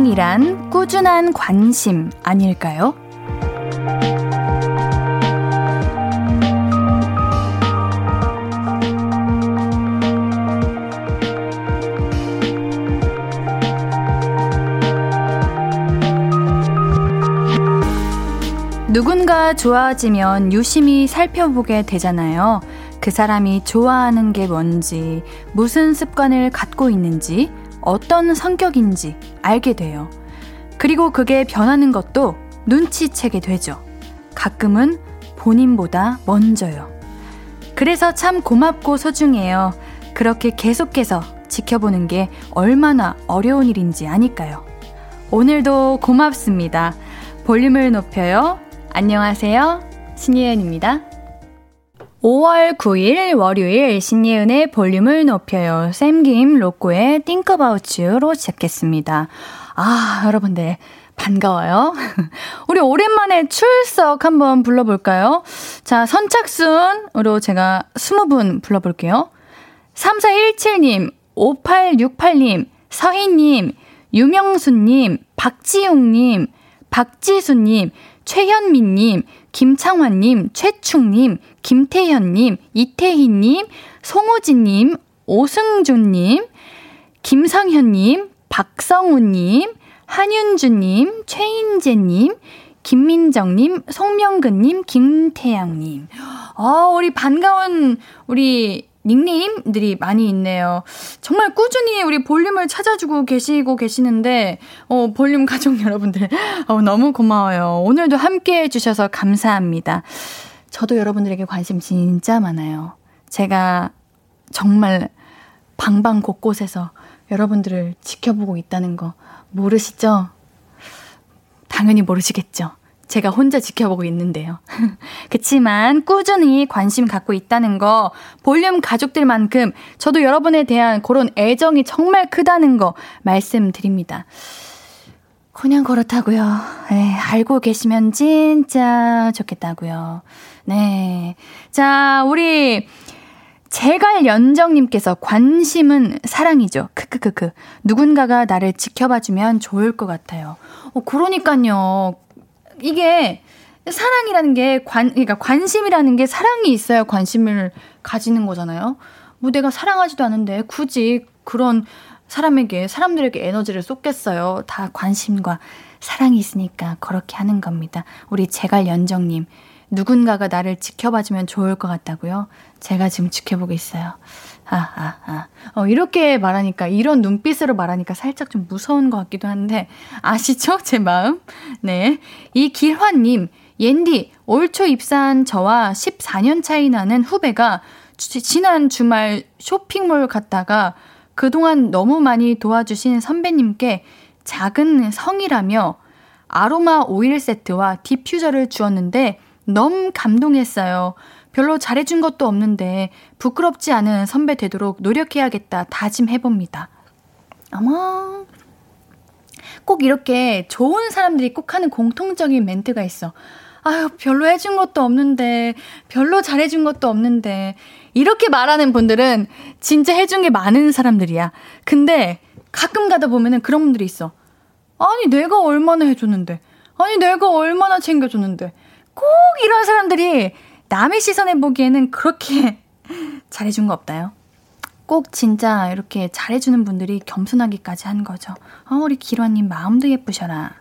애정이란 꾸준한 관심 아닐까요? 누군가 좋아지면 유심히 살펴보게 되잖아요. 그 사람이 좋아하는 게 뭔지, 무슨 습관을 갖고 있는지, 어떤 성격인지 알게 돼요. 그리고 그게 변하는 것도 눈치채게 되죠. 가끔은 본인보다 먼저요. 그래서 참 고맙고 소중해요. 그렇게 계속해서 지켜보는 게 얼마나 어려운 일인지 아니까요. 오늘도 고맙습니다. 볼륨을 높여요. 안녕하세요. 신예은입니다. 5월 9일 월요일 신예은의 볼륨을 높여요. 샘김 로꼬의 Think About You로 시작했습니다. 아, 여러분들. 반가워요. 우리 오랜만에 출석 한번 불러볼까요? 자, 선착순으로 제가 20분 불러볼게요. 3417님, 5868님, 서희님, 유명수님, 박지용님, 박지수님, 최현민님, 김창환님, 최충님, 김태현님, 이태희님, 송호진님, 오승준님, 김성현님, 박성우님, 한윤주님, 최인재님, 김민정님, 송명근님, 김태양님. 아, 우리 반가운 우리 닉네임들이 많이 있네요. 정말 꾸준히 우리 볼륨을 찾아주고 계시고 계시는데, 어, 볼륨 가족 여러분들, 어, 너무 고마워요. 오늘도 함께 해주셔서 감사합니다. 저도 여러분들에게 관심 진짜 많아요. 제가 정말 방방 곳곳에서 여러분들을 지켜보고 있다는 거 모르시죠? 당연히 모르시겠죠? 제가 혼자 지켜보고 있는데요. 그치만 꾸준히 관심 갖고 있다는 거, 볼륨 가족들만큼 저도 여러분에 대한 그런 애정이 정말 크다는 거 말씀드립니다. 그냥 그렇다고요. 네, 알고 계시면 진짜 좋겠다고요. 네. 자, 우리 제갈 연정님께서 관심은 사랑이죠. 크크크크. 누군가가 나를 지켜봐주면 좋을 것 같아요. 어, 그러니까요. 이게 사랑이라는 게 관, 그러니까 관심이라는 게 사랑이 있어야 관심을 가지는 거잖아요. 뭐 내가 사랑하지도 않은데 굳이 그런 사람에게, 사람들에게 에너지를 쏟겠어요. 다 관심과 사랑이 있으니까 그렇게 하는 겁니다. 우리 제갈 연정님. 누군가가 나를 지켜봐주면 좋을 것 같다고요? 제가 지금 지켜보고 있어요. 아, 아, 아. 어, 이렇게 말하니까, 이런 눈빛으로 말하니까 살짝 좀 무서운 것 같기도 한데, 아시죠? 제 마음? 네. 이 길환님, 옌디, 올 초 입사한 저와 14년 차이 나는 후배가 주, 지난 주말 쇼핑몰 갔다가 그동안 너무 많이 도와주신 선배님께 작은 성의라며 아로마 오일 세트와 디퓨저를 주었는데 너무 감동했어요. 별로 잘해준 것도 없는데 부끄럽지 않은 선배 되도록 노력해야겠다 다짐해봅니다. 어머. 꼭 이렇게 좋은 사람들이 꼭 하는 공통적인 멘트가 있어. 아유, 별로 해준 것도 없는데, 별로 잘해준 것도 없는데. 이렇게 말하는 분들은 진짜 해준 게 많은 사람들이야. 근데 가끔 가다 보면은 그런 분들이 있어. 아니, 내가 얼마나 해줬는데. 아니, 내가 얼마나 챙겨줬는데. 꼭 이런 사람들이 남의 시선에 보기에는 그렇게 잘해준 거 없나요? 꼭 진짜 이렇게 잘해주는 분들이 겸손하기까지 한 거죠. 어, 우리 기관님 마음도 예쁘셔라.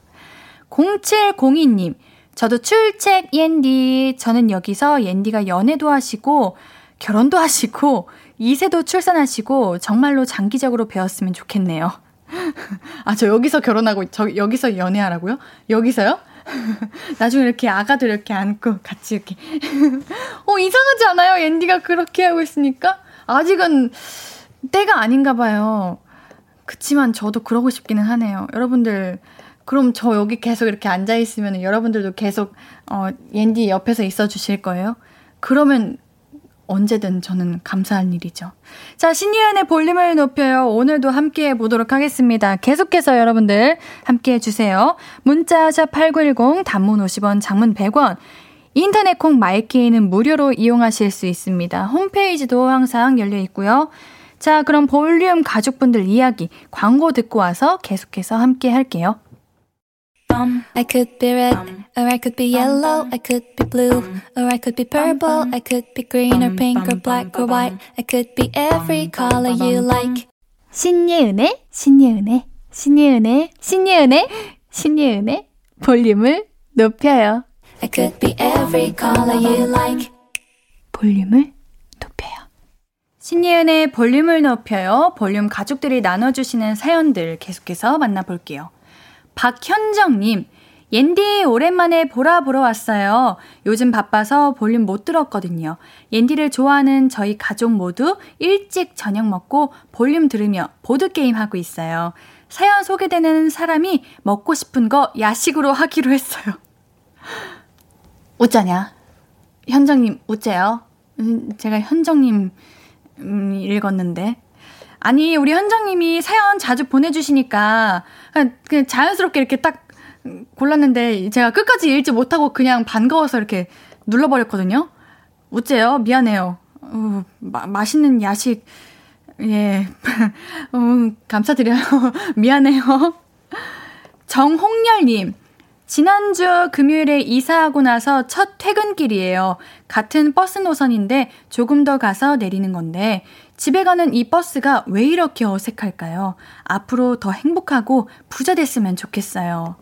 0702님, 저도 출첵 옌디. 저는 여기서 옌디가 연애도 하시고, 결혼도 하시고, 이세도 출산하시고, 정말로 장기적으로 배웠으면 좋겠네요. 아, 저 여기서 결혼하고, 저 여기서 연애하라고요? 여기서요? 나중에 이렇게 아가들 이렇게 안고 같이 이렇게. 어, 이상하지 않아요? 앤디가 그렇게 하고 있으니까? 아직은 때가 아닌가 봐요. 그치만 저도 그러고 싶기는 하네요. 여러분들, 그럼 저 여기 계속 이렇게 앉아있으면 여러분들도 계속, 어, 옌디 옆에서 있어 주실 거예요? 그러면 언제든 저는 감사한 일이죠. 자, 신예은의 볼륨을 높여요. 오늘도 함께 해보도록 하겠습니다. 계속해서 여러분들 함께 해주세요. 문자샵 8910, 단문 50원, 장문 100원. 인터넷 콩 마이케이는 무료로 이용하실 수 있습니다. 홈페이지도 항상 열려 있고요. 자, 그럼 볼륨 가족분들 이야기 광고 듣고 와서 계속해서 함께 할게요. I could be red, or I could be yellow, I could be blue, or I could be purple, I could be green or pink or black or white, I could be every color you like. 신예은의, 신예은의, 신예은의, 신예은의, 신예은의 볼륨을 높여요. I could be every color you like. 볼륨을 높여요. 신예은의 볼륨을 높여요. 볼륨 가족들이 나눠주시는 사연들 계속해서 만나볼게요. 박현정님, 옌디 오랜만에 보라 보러 왔어요. 요즘 바빠서 볼륨 못 들었거든요. 옌디를 좋아하는 저희 가족 모두 일찍 저녁 먹고 볼륨 들으며 보드게임 하고 있어요. 사연 소개되는 사람이 먹고 싶은 거 야식으로 하기로 했어요. 웃자냐? 현정님, 웃재요? 음, 제가 현정님, 음, 읽었는데. 아니, 우리 현정님이 사연 자주 보내주시니까, 그냥, 자연스럽게 이렇게 딱 골랐는데, 제가 끝까지 읽지 못하고 그냥 반가워서 이렇게 눌러버렸거든요? 어째요? 미안해요. 어, 마, 맛있는 야식, 예. 음, 감사드려요. 미안해요. 정홍열님, 지난주 금요일에 이사하고 나서 첫 퇴근길이에요. 같은 버스 노선인데 조금 더 가서 내리는 건데 집에 가는 이 버스가 왜 이렇게 어색할까요? 앞으로 더 행복하고 부자 됐으면 좋겠어요.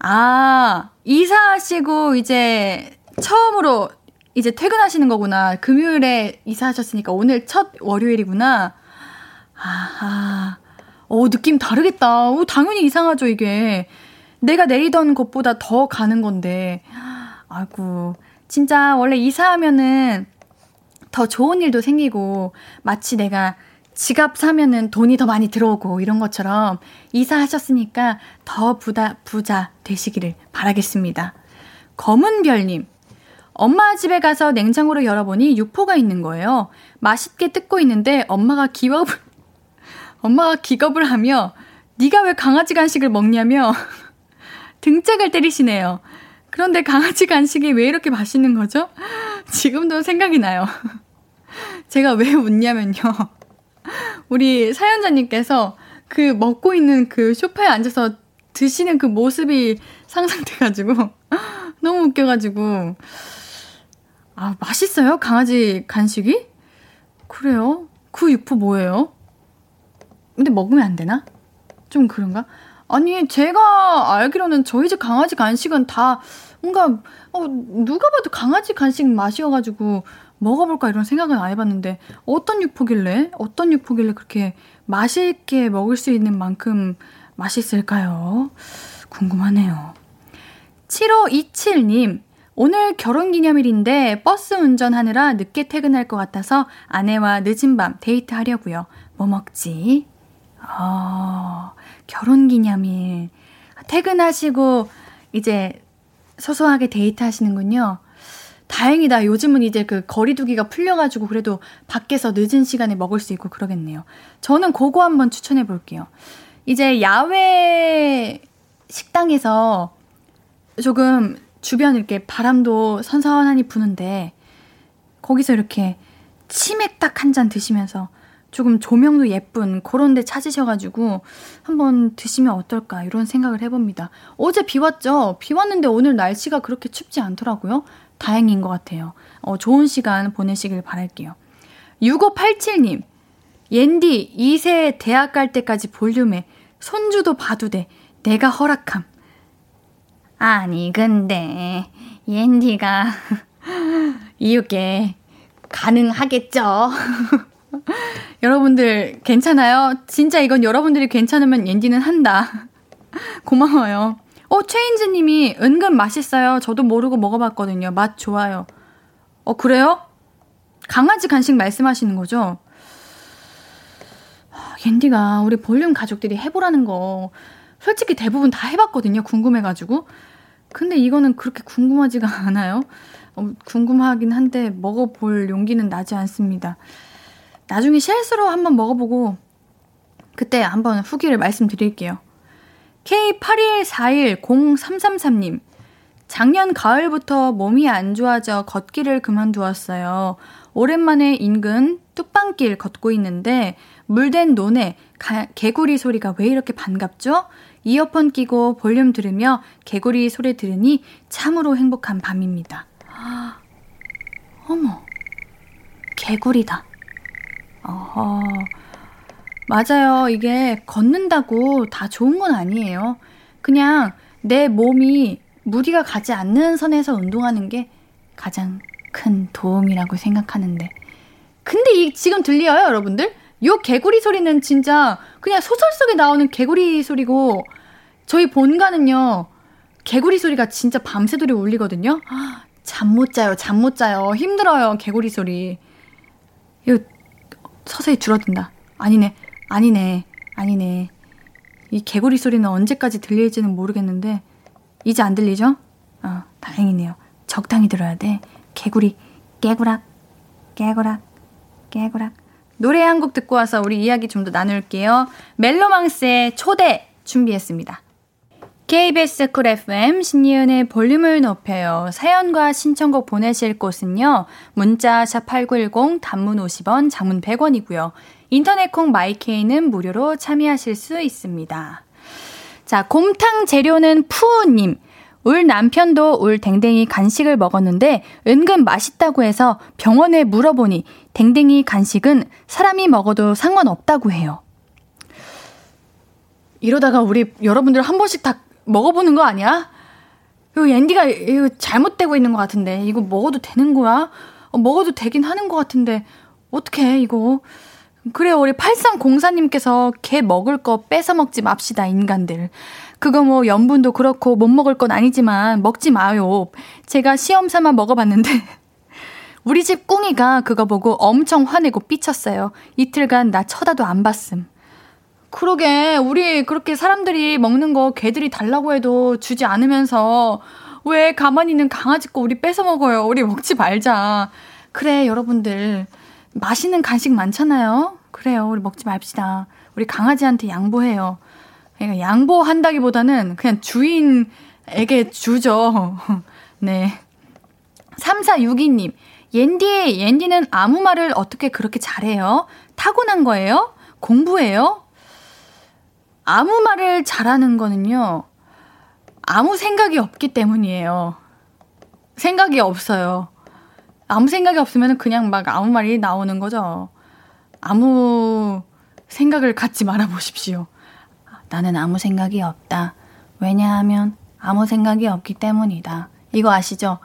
아, 이사하시고 이제 처음으로 이제 퇴근하시는 거구나. 금요일에 이사하셨으니까 오늘 첫 월요일이구나. 아하. 어, 느낌 다르겠다. 오, 당연히 이상하죠, 이게. 내가 내리던 곳보다 더 가는 건데. 아이고. 진짜 원래 이사하면은 더 좋은 일도 생기고 마치 내가 지갑 사면은 돈이 더 많이 들어오고 이런 것처럼 이사하셨으니까 더 부다, 부자 되시기를 바라겠습니다. 검은별님. 엄마 집에 가서 냉장고를 열어보니 육포가 있는 거예요. 맛있게 뜯고 있는데 엄마가 기겁을, 엄마가 기겁을 하며 네가 왜 강아지 간식을 먹냐며 등짝을 때리시네요. 그런데 강아지 간식이 왜 이렇게 맛있는 거죠? 지금도 생각이 나요. 제가 왜 웃냐면요. 우리 사연자님께서 그 먹고 있는 그 소파에 앉아서 드시는 그 모습이 상상돼가지고 너무 웃겨가지고 아 맛있어요 강아지 간식이? 그래요? 그 육포 뭐예요? 근데 먹으면 안 되나? 좀 그런가? 아니, 제가 알기로는 저희 집 강아지 간식은 다 뭔가, 어, 누가 봐도 강아지 간식 맛이어가지고 먹어볼까 이런 생각은 안 해봤는데, 어떤 육포길래, 어떤 육포길래 그렇게 맛있게 먹을 수 있는 만큼 맛있을까요? 궁금하네요. 7527님, 오늘 결혼 기념일인데 버스 운전하느라 늦게 퇴근할 것 같아서 아내와 늦은 밤 데이트 하려고요. 뭐 먹지? 어, 결혼 기념일. 퇴근하시고 이제 소소하게 데이트 하시는군요. 다행이다. 요즘은 이제 그 거리두기가 풀려가지고 그래도 밖에서 늦은 시간에 먹을 수 있고 그러겠네요. 저는 그거 한번 추천해 볼게요. 이제 야외 식당에서 조금 주변 이렇게 바람도 선선하니 부는데 거기서 이렇게 치맥 딱 한 잔 드시면서 조금 조명도 예쁜 그런 데 찾으셔가지고 한번 드시면 어떨까 이런 생각을 해봅니다. 어제 비 왔죠? 비 왔는데 오늘 날씨가 그렇게 춥지 않더라고요. 다행인 것 같아요. 어, 좋은 시간 보내시길 바랄게요. 6587님, 옌디 2세 대학 갈 때까지 볼륨에 손주도 봐도 돼. 내가 허락함. 아니, 근데, 옌디가 이게 가능하겠죠? 여러분들 괜찮아요? 진짜 이건 여러분들이 괜찮으면 옌디는 한다. 고마워요. 어, 최인지 님이 은근 맛있어요. 저도 모르고 먹어봤거든요. 맛 좋아요. 어, 그래요? 강아지 간식 말씀하시는 거죠? 옌디가 우리 볼륨 가족들이 해보라는 거 솔직히 대부분 다 해봤거든요. 궁금해가지고. 근데 이거는 그렇게 궁금하지가 않아요. 어, 궁금하긴 한데 먹어볼 용기는 나지 않습니다. 나중에 실수로 한번 먹어보고 그때 한번 후기를 말씀드릴게요. K81410333님. 작년 가을부터 몸이 안 좋아져 걷기를 그만두었어요. 오랜만에 인근 뚝방길 걷고 있는데 물된 논에 가, 개구리 소리가 왜 이렇게 반갑죠? 이어폰 끼고 볼륨 들으며 개구리 소리 들으니 참으로 행복한 밤입니다. 어머, 개구리다. 어허. 맞아요. 이게 걷는다고 다 좋은 건 아니에요. 그냥 내 몸이 무리가 가지 않는 선에서 운동하는 게 가장 큰 도움이라고 생각하는데. 근데 이 지금 들려요, 여러분들? 요 개구리 소리는 진짜 그냥 소설 속에 나오는 개구리 소리고 저희 본가는요. 개구리 소리가 진짜 밤새도록 울리거든요. 잠 못 자요. 잠 못 자요. 힘들어요. 개구리 소리. 이거 서서히 줄어든다. 아니네. 아니네. 아니네. 이 개구리 소리는 언제까지 들릴지는 모르겠는데 이제 안 들리죠? 어, 다행이네요. 적당히 들어야 돼. 개구리 깨구락 깨구락 깨구락 노래 한 곡 듣고 와서 우리 이야기 좀 더 나눌게요. 멜로망스의 초대 준비했습니다. KBS 쿨 FM 신예은의 볼륨을 높여요. 사연과 신청곡 보내실 곳은요. 문자 샵8910 단문 50원, 장문 100원이고요. 인터넷 콩 마이케이는 무료로 참여하실 수 있습니다. 자, 곰탕 재료는 푸우님. 울 남편도 울 댕댕이 간식을 먹었는데 은근 맛있다고 해서 병원에 물어보니 댕댕이 간식은 사람이 먹어도 상관없다고 해요. 이러다가 우리 여러분들 한 번씩 다 먹어보는 거 아니야? 이거 앤디가 이거 잘못되고 있는 것 같은데 이거 먹어도 되는 거야? 어, 먹어도 되긴 하는 것 같은데 어떻게 이거? 그래요 우리 8304님께서 개 먹을 거 뺏어 먹지 맙시다 인간들. 그거 뭐 염분도 그렇고 못 먹을 건 아니지만 먹지 마요. 제가 시험 삼아 먹어봤는데 우리 집 꿍이가 그거 보고 엄청 화내고 삐쳤어요. 이틀간 나 쳐다도 안 봤음. 그러게 우리 그렇게 사람들이 먹는 거 개들이 달라고 해도 주지 않으면서 왜 가만히 있는 강아지 거 우리 뺏어 먹어요. 우리 먹지 말자. 그래 여러분들 맛있는 간식 많잖아요. 그래요 우리 먹지 맙시다. 우리 강아지한테 양보해요. 그러니까 양보한다기보다는 그냥 주인에게 주죠. 네. 3462님, 옌디, 옌디는 아무 말을 어떻게 그렇게 잘해요? 타고난 거예요? 공부해요? 아무 말을 잘하는 거는요, 아무 생각이 없기 때문이에요. 생각이 없어요. 아무 생각이 없으면 그냥 막 아무 말이 나오는 거죠. 아무 생각을 갖지 말아 보십시오. 나는 아무 생각이 없다. 왜냐하면 아무 생각이 없기 때문이다. 이거 아시죠?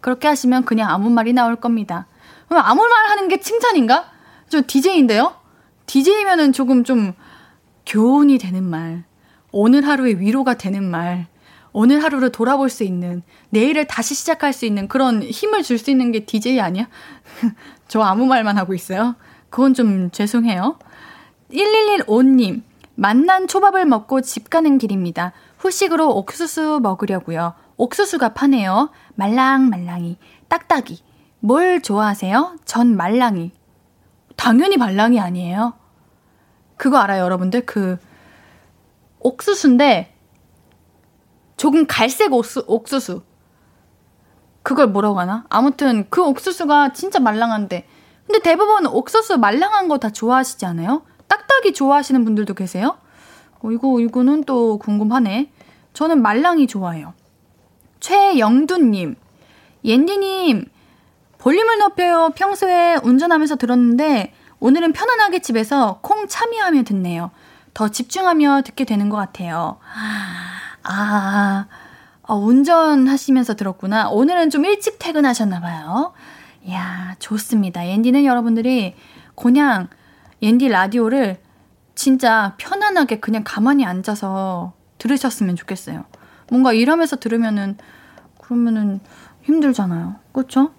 그렇게 하시면 그냥 아무 말이 나올 겁니다. 그럼 아무 말 하는 게 칭찬인가? 저 DJ인데요? DJ면은 조금 좀 교훈이 되는 말, 오늘 하루의 위로가 되는 말, 오늘 하루를 돌아볼 수 있는, 내일을 다시 시작할 수 있는 그런 힘을 줄 수 있는 게 DJ 아니야? 저 아무 말만 하고 있어요. 그건 좀 죄송해요. 1115님, 만난 초밥을 먹고 집 가는 길입니다. 후식으로 옥수수 먹으려고요. 옥수수가 파네요. 말랑말랑이, 딱딱이. 뭘 좋아하세요? 전 말랑이. 당연히 말랑이 아니에요. 그거 알아요, 여러분들? 그, 옥수수인데, 조금 갈색 옥수, 옥수수. 그걸 뭐라고 하나? 아무튼 그 옥수수가 진짜 말랑한데. 근데 대부분 옥수수 말랑한 거 다 좋아하시지 않아요? 딱딱이 좋아하시는 분들도 계세요? 어, 이거, 이거는 또 궁금하네. 저는 말랑이 좋아해요. 최영두님, 옌디님, 볼륨을 높여요. 평소에 운전하면서 들었는데, 오늘은 편안하게 집에서 콩 참여하며 듣네요. 더 집중하며 듣게 되는 것 같아요. 아, 어, 운전하시면서 들었구나. 오늘은 좀 일찍 퇴근하셨나봐요. 이야, 좋습니다. 옌디는 여러분들이 그냥 옌디 라디오를 진짜 편안하게 그냥 가만히 앉아서 들으셨으면 좋겠어요. 뭔가 일하면서 들으면은, 그러면은 힘들잖아요. 그쵸?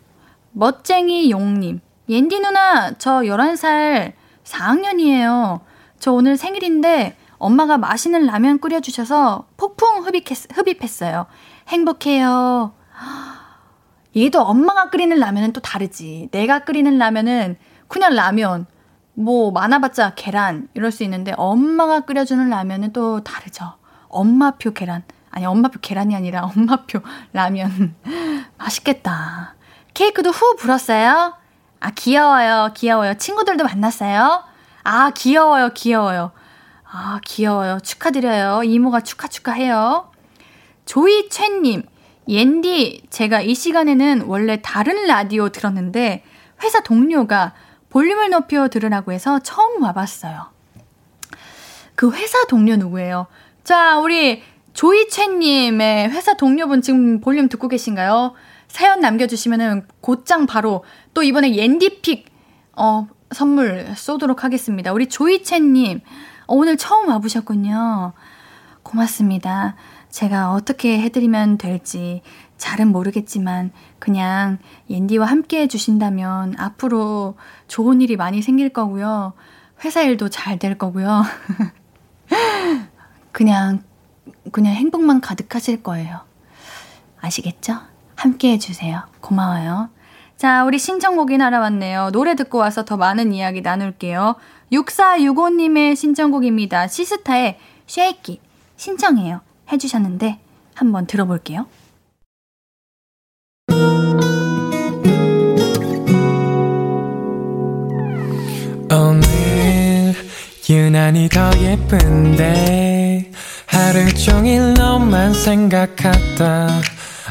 멋쟁이 용님. 옌디 누나, 저 11살 4학년이에요. 저 오늘 생일인데 엄마가 맛있는 라면 끓여주셔서 폭풍 흡입했, 흡입했어요. 행복해요. 얘도 엄마가 끓이는 라면은 또 다르지. 내가 끓이는 라면은 그냥 라면, 뭐 많아봤자 계란 이럴 수 있는데 엄마가 끓여주는 라면은 또 다르죠. 엄마표 계란. 아니 엄마표 계란이 아니라 엄마표 라면. 맛있겠다. 케이크도 후 불었어요? 아, 귀여워요, 귀여워요. 친구들도 만났어요? 아, 귀여워요, 귀여워요. 아, 귀여워요. 축하드려요. 이모가 축하 축하해요. 조이채님, 옌디, 제가 이 시간에는 원래 다른 라디오 들었는데 회사 동료가 볼륨을 높여 들으라고 해서 처음 와봤어요. 그 회사 동료 누구예요? 자, 우리 조이채님의 회사 동료분 지금 볼륨 듣고 계신가요? 사연 남겨주시면은 곧장 바로 또 이번에 옌디픽, 어, 선물 쏘도록 하겠습니다. 우리 조이채님, 어, 오늘 처음 와보셨군요. 고맙습니다. 제가 어떻게 해드리면 될지 잘은 모르겠지만 그냥 옌디와 함께 해주신다면 앞으로 좋은 일이 많이 생길 거고요. 회사 일도 잘 될 거고요. 그냥, 그냥 행복만 가득하실 거예요. 아시겠죠? 함께 해주세요. 고마워요. 자, 우리 신청곡이 날아왔네요. 노래 듣고 와서 더 많은 이야기 나눌게요. 6465님의 신청곡입니다. 시스타의 쉐이키 신청해요. 해주셨는데 한번 들어볼게요. 오늘 유난히 더 예쁜데 하루 종일 너만 생각하다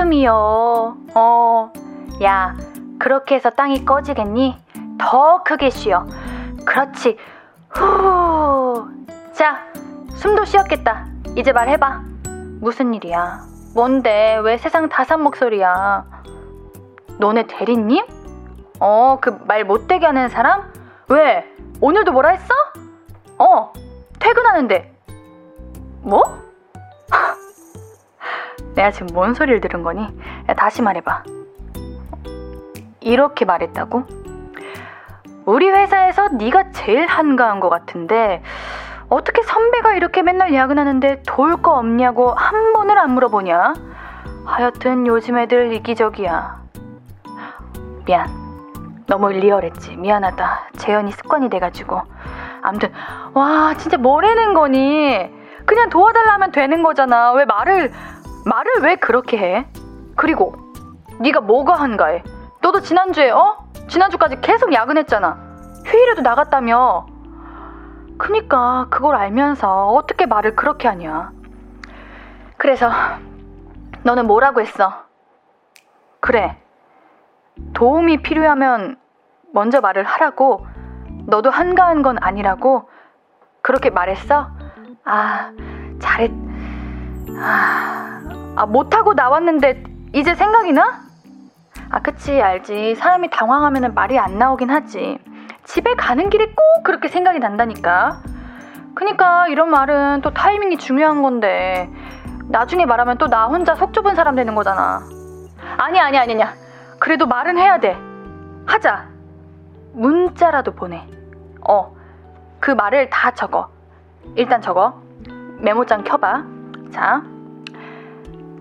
한숨이요? 어, 야, 그렇게 해서 땅이 꺼지겠니? 더 크게 쉬어. 그렇지. 후. 자, 숨도 쉬었겠다. 이제 말해봐. 무슨 일이야? 뭔데? 왜 세상 다산 목소리야? 너네 대리님? 어, 그 말 못되게 하는 사람? 왜? 오늘도 뭐라 했어? 어, 퇴근하는데. 뭐? 내가 지금 뭔 소리를 들은 거니? 야, 다시 말해봐. 이렇게 말했다고? 우리 회사에서 네가 제일 한가한 것 같은데 어떻게 선배가 이렇게 맨날 야근하는데 돌거 없냐고 한 번을 안 물어보냐? 하여튼 요즘 애들 이기적이야. 미안. 너무 리얼했지. 미안하다. 재현이 습관이 돼가지고. 암튼 와 진짜 뭐라는 거니? 그냥 도와달라 하면 되는 거잖아. 왜 말을 말을 왜 그렇게 해? 그리고 네가 뭐가 한가해? 너도 지난주에 어? 지난주까지 계속 야근했잖아. 휴일에도 나갔다며. 그니까 그걸 알면서 어떻게 말을 그렇게 하냐. 그래서 너는 뭐라고 했어? 그래. 도움이 필요하면 먼저 말을 하라고. 너도 한가한 건 아니라고. 그렇게 말했어? 아, 잘했. 아, 아 못하고 나왔는데 이제 생각이 나? 아, 그치, 알지. 사람이 당황하면 말이 안 나오긴 하지. 집에 가는 길에 꼭 그렇게 생각이 난다니까. 그니까 이런 말은 또 타이밍이 중요한 건데 나중에 말하면 또 나 혼자 속 좁은 사람 되는 거잖아. 아니야, 아니야, 아니야. 그래도 말은 해야 돼. 하자. 문자라도 보내. 어, 그 말을 다 적어. 일단 적어. 메모장 켜봐. 자.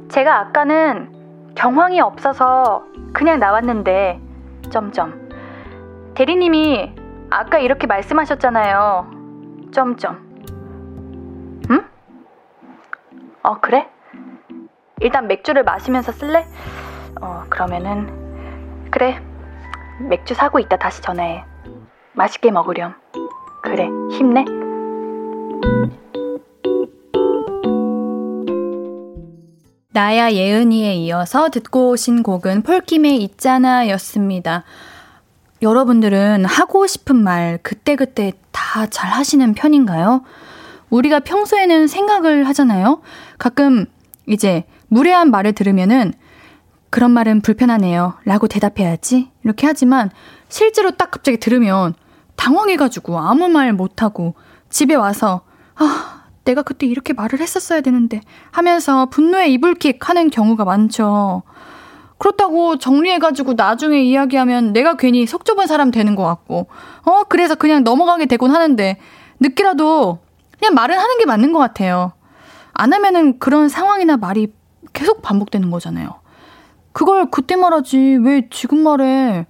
제가 아까는 경황이 없어서 그냥 나왔는데, 점점. 대리님이 아까 이렇게 말씀하셨잖아요. 점점. 응? 어, 그래? 일단 맥주를 마시면서 쓸래? 어, 그러면은, 그래. 맥주 사고 있다 다시 전화해. 맛있게 먹으렴. 그래, 힘내. 나야 예은이에 이어서 듣고 오신 곡은 폴킴의 있잖아 였습니다. 여러분들은 하고 싶은 말 그때그때 다 잘 하시는 편인가요? 우리가 평소에는 생각을 하잖아요? 가끔 이제 무례한 말을 들으면은 그런 말은 불편하네요. 라고 대답해야지. 이렇게 하지만 실제로 딱 갑자기 들으면 당황해가지고 아무 말 못하고 집에 와서 아, 내가 그때 이렇게 말을 했었어야 되는데 하면서 분노의 이불킥 하는 경우가 많죠. 그렇다고 정리해가지고 나중에 이야기하면 내가 괜히 속 좁은 사람 되는 것 같고, 어, 그래서 그냥 넘어가게 되곤 하는데, 늦게라도 그냥 말은 하는 게 맞는 것 같아요. 안 하면은 그런 상황이나 말이 계속 반복되는 거잖아요. 그걸 그때 말하지, 왜 지금 말해?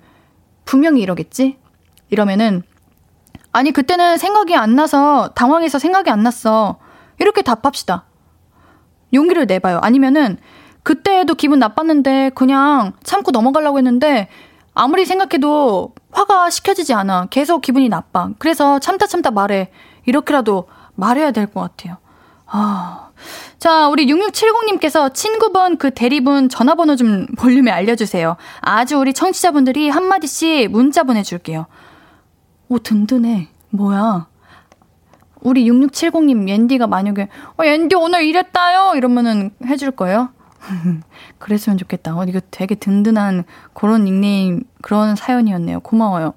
분명히 이러겠지? 이러면은, 아니, 그때는 생각이 안 나서, 당황해서 생각이 안 났어. 이렇게 답합시다. 용기를 내봐요. 아니면은, 그때도 기분 나빴는데 그냥 참고 넘어가려고 했는데 아무리 생각해도 화가 식혀지지 않아. 계속 기분이 나빠. 그래서 참다 참다 말해. 이렇게라도 말해야 될 것 같아요. 아. 자, 우리 6670님께서 친구분 그 대리분 전화번호 좀 볼륨에 알려주세요. 아주 우리 청취자분들이 한마디씩 문자 보내줄게요. 오, 든든해. 뭐야. 우리 6670님, 옌디가 만약에, 어, 옌디 오늘 이랬다요? 이러면은 해줄 거예요? 그랬으면 좋겠다. 어, 이거 되게 든든한 그런 닉네임, 그런 사연이었네요. 고마워요.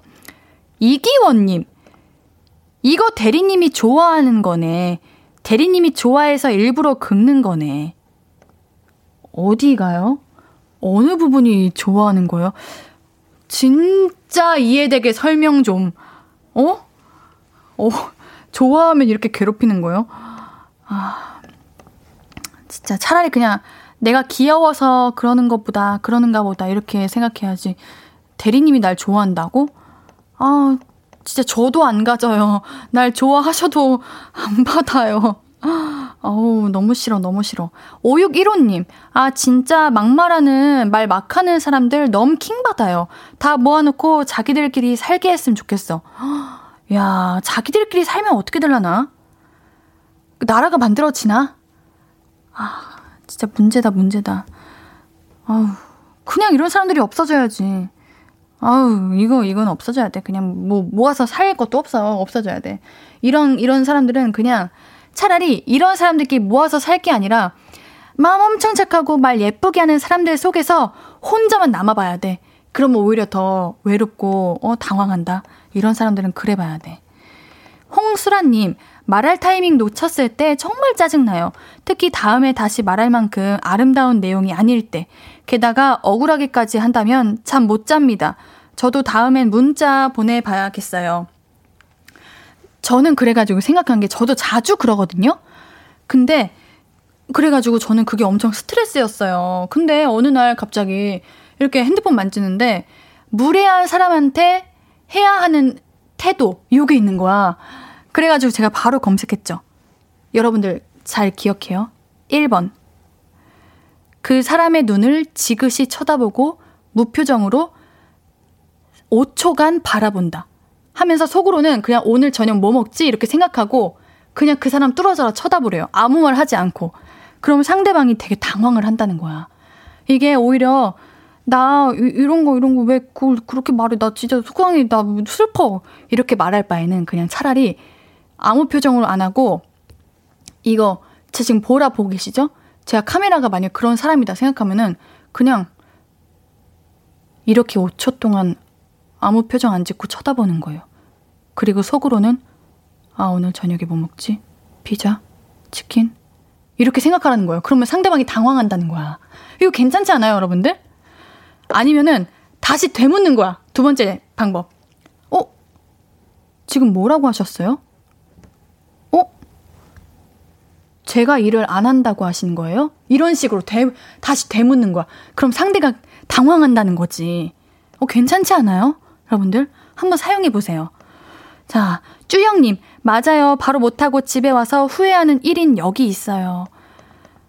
이기원님. 이거 대리님이 좋아하는 거네. 대리님이 좋아해서 일부러 긁는 거네. 어디가요? 어느 부분이 좋아하는 거예요? 진짜 이해되게 설명 좀. 어? 어, 좋아하면 이렇게 괴롭히는 거예요? 아, 진짜 차라리 그냥 내가 귀여워서 그러는 것보다 그러는가 보다 이렇게 생각해야지. 대리님이 날 좋아한다고? 아, 진짜 저도 안 가져요. 날 좋아하셔도 안 받아요. 어우, 너무 싫어, 너무 싫어. 5615님, 아, 진짜 막말하는, 말 막 하는 사람들 너무 킹받아요. 다 모아놓고 자기들끼리 살게 했으면 좋겠어. 야, 자기들끼리 살면 어떻게 될라나? 나라가 만들어지나? 아, 진짜 문제다, 문제다. 아우, 그냥 이런 사람들이 없어져야지. 아우, 이거, 이건 없어져야 돼. 그냥 뭐, 모아서 살 것도 없어. 없어져야 돼. 이런, 이런 사람들은 그냥 차라리 이런 사람들끼리 모아서 살 게 아니라 마음 엄청 착하고 말 예쁘게 하는 사람들 속에서 혼자만 남아봐야 돼. 그러면 오히려 더 외롭고, 어, 당황한다. 이런 사람들은 그래 봐야 돼. 홍수라님, 말할 타이밍 놓쳤을 때 정말 짜증나요. 특히 다음에 다시 말할 만큼 아름다운 내용이 아닐 때. 게다가 억울하게까지 한다면 참못 잡니다. 저도 다음엔 문자 보내봐야겠어요. 저는 그래가지고 생각한 게 저도 자주 그러거든요? 근데 그래가지고 저는 그게 엄청 스트레스였어요. 근데 어느 날 갑자기 이렇게 핸드폰 만지는데 무례한 사람한테 해야 하는 태도, 요게 있는 거야. 그래가지고 제가 바로 검색했죠. 여러분들 잘 기억해요. 1번. 그 사람의 눈을 지그시 쳐다보고 무표정으로 5초간 바라본다. 하면서 속으로는 그냥 오늘 저녁 뭐 먹지? 이렇게 생각하고 그냥 그 사람 뚫어져라 쳐다보래요. 아무 말 하지 않고. 그럼 상대방이 되게 당황을 한다는 거야. 이게 오히려 나 이런 거 이런 거 왜 그렇게 말해? 나 진짜 속상해. 나 슬퍼. 이렇게 말할 바에는 그냥 차라리 아무 표정으로 안 하고 이거 제 지금 보라 보고 계시죠? 제가 카메라가 만약 그런 사람이다 생각하면은 그냥 이렇게 5초 동안 아무 표정 안 짓고 쳐다보는 거예요. 그리고 속으로는 아 오늘 저녁에 뭐 먹지? 피자? 치킨? 이렇게 생각하라는 거예요. 그러면 상대방이 당황한다는 거야. 이거 괜찮지 않아요, 여러분들? 아니면은 다시 되묻는 거야. 두 번째 방법. 어? 지금 뭐라고 하셨어요? 제가 일을 안 한다고 하신 거예요? 이런 식으로 되, 다시 되묻는 거야. 그럼 상대가 당황한다는 거지. 어, 괜찮지 않아요? 여러분들? 한번 사용해 보세요. 자, 쭈영님, 맞아요. 바로 못하고 집에 와서 후회하는 1인 여기 있어요.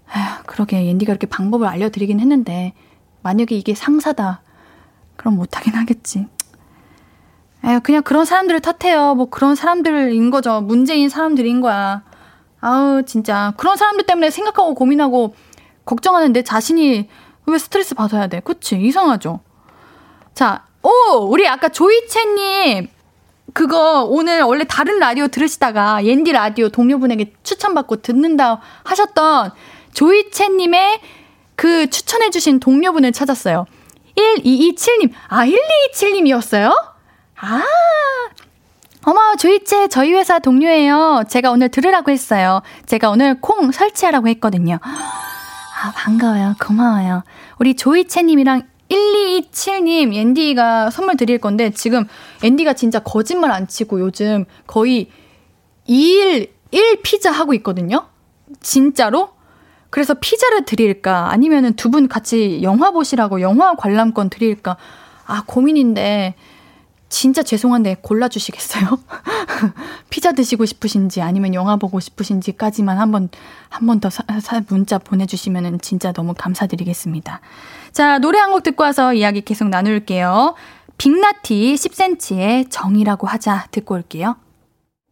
아휴, 그러게, 옌디가 이렇게 방법을 알려드리긴 했는데, 만약에 이게 상사다. 그럼 못하긴 하겠지. 에휴, 그냥 그런 사람들을 탓해요. 뭐 그런 사람들인 거죠. 문제인 사람들인 거야. 아우, 진짜. 그런 사람들 때문에 생각하고 고민하고 걱정하는 내 자신이 왜 스트레스 받아야 돼? 그치? 이상하죠? 자, 오! 우리 아까 조이채님, 그거 오늘 원래 다른 라디오 들으시다가 옌디 라디오 동료분에게 추천받고 듣는다 하셨던 조이채님의 그 추천해주신 동료분을 찾았어요. 1227님. 아, 1227님이었어요? 아. 어머, 조이채 저희 회사 동료예요. 제가 오늘 들으라고 했어요. 제가 오늘 콩 설치하라고 했거든요. 아, 반가워요. 고마워요. 우리 조이채님이랑 1227님, 앤디가 선물 드릴 건데, 지금 앤디가 진짜 거짓말 안 치고 요즘 거의 2일, 1 피자 하고 있거든요? 진짜로? 그래서 피자를 드릴까? 아니면은 두 분 같이 영화 보시라고 영화 관람권 드릴까? 아, 고민인데, 진짜 죄송한데 골라주시겠어요? 피자 드시고 싶으신지 아니면 영화 보고 싶으신지까지만 한 번, 한 번 더 문자 보내주시면 진짜 너무 감사드리겠습니다. 자, 노래 한 곡 듣고 와서 이야기 계속 나눌게요. 빅나티 10cm의 정이라고 하자 듣고 올게요.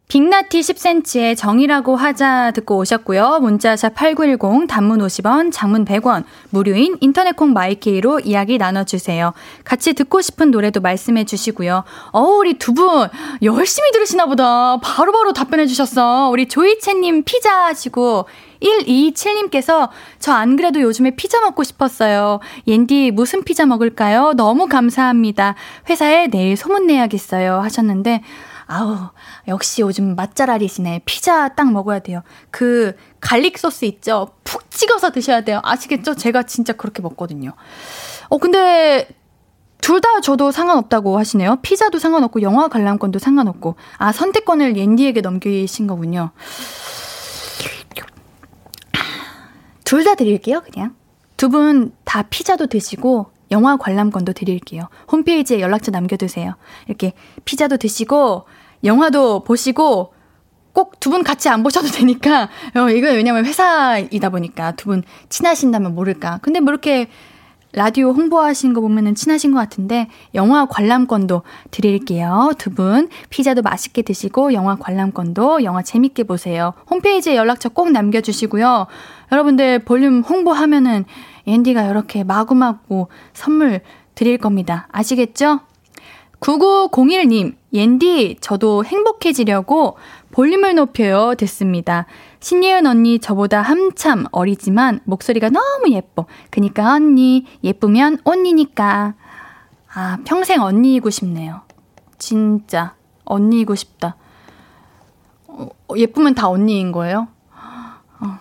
빅나티 10cm의 정이라고 하자 듣고 오셨고요. 문자샵 8910 단문 50원, 장문 100원, 무료인 인터넷 콩 마이케이로 이야기 나눠주세요. 같이 듣고 싶은 노래도 말씀해 주시고요. 어 우리 두 분 열심히 들으시나 보다. 바로바로 바로 답변해 주셨어. 우리 조이채님 피자 하시고 127님께서 저 안 그래도 요즘에 피자 먹고 싶었어요. 옌디 무슨 피자 먹을까요? 너무 감사합니다. 회사에 내일 소문내야겠어요. 하셨는데 아우, 역시 요즘 맛잘알이시네. 피자 딱 먹어야 돼요. 그 garlic 소스 있죠? 푹 찍어서 드셔야 돼요. 아시겠죠? 제가 진짜 그렇게 먹거든요. 어, 근데 둘 다 저도 상관없다고 하시네요. 피자도 상관없고 영화 관람권도 상관없고. 아, 선택권을 옌디에게 넘기신 거군요. 둘 다 드릴게요, 그냥. 두 분 다 피자도 드시고 영화 관람권도 드릴게요. 홈페이지에 연락처 남겨두세요. 이렇게 피자도 드시고 영화도 보시고 꼭 두 분 같이 안 보셔도 되니까 어, 이거 왜냐면 회사이다 보니까 두 분 친하신다면 모를까. 근데 뭐 이렇게 라디오 홍보하신 거 보면은 친하신 것 같은데 영화 관람권도 드릴게요. 두 분 피자도 맛있게 드시고 영화 관람권도 영화 재밌게 보세요. 홈페이지에 연락처 꼭 남겨주시고요. 여러분들 볼륨 홍보하면은 앤디가 이렇게 마구마구 선물 드릴 겁니다. 아시겠죠? 9901님, 옌디, 저도 행복해지려고 볼륨을 높여요. 됐습니다. 신예은 언니, 저보다 한참 어리지만 목소리가 너무 예뻐. 그니까 언니, 예쁘면 언니니까. 아, 평생 언니이고 싶네요. 진짜, 언니이고 싶다. 어, 예쁘면 다 언니인 거예요? 어,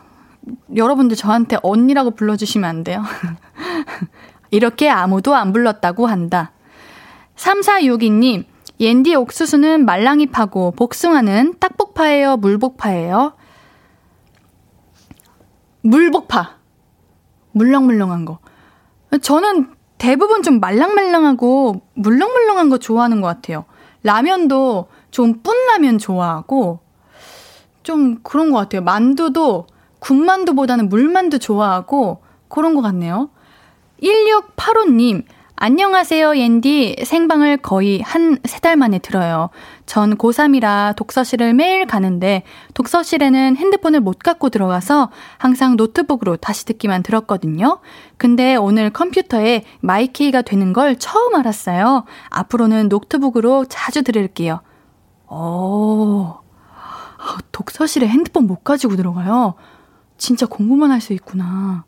여러분들 저한테 언니라고 불러주시면 안 돼요? 이렇게 아무도 안 불렀다고 한다. 3462님, 옌디 옥수수는 말랑이 파고 복숭아는 딱복파예요, 물복파예요? 물복파. 물렁물렁한 거. 저는 대부분 좀 말랑말랑하고 물렁물렁한 거 좋아하는 것 같아요. 라면도 좀 뚠라면 좋아하고 좀 그런 것 같아요. 만두도 군만두보다는 물만두 좋아하고 그런 것 같네요. 1685님, 안녕하세요, 옌디. 생방을 거의 한 세 달 만에 들어요. 전 고3이라 독서실을 매일 가는데 독서실에는 핸드폰을 못 갖고 들어가서 항상 노트북으로 다시 듣기만 들었거든요. 근데 오늘 컴퓨터에 마이케이가 되는 걸 처음 알았어요. 앞으로는 노트북으로 자주 들을게요. 오, 아, 독서실에 핸드폰 못 가지고 들어가요? 진짜 공부만 할 수 있구나.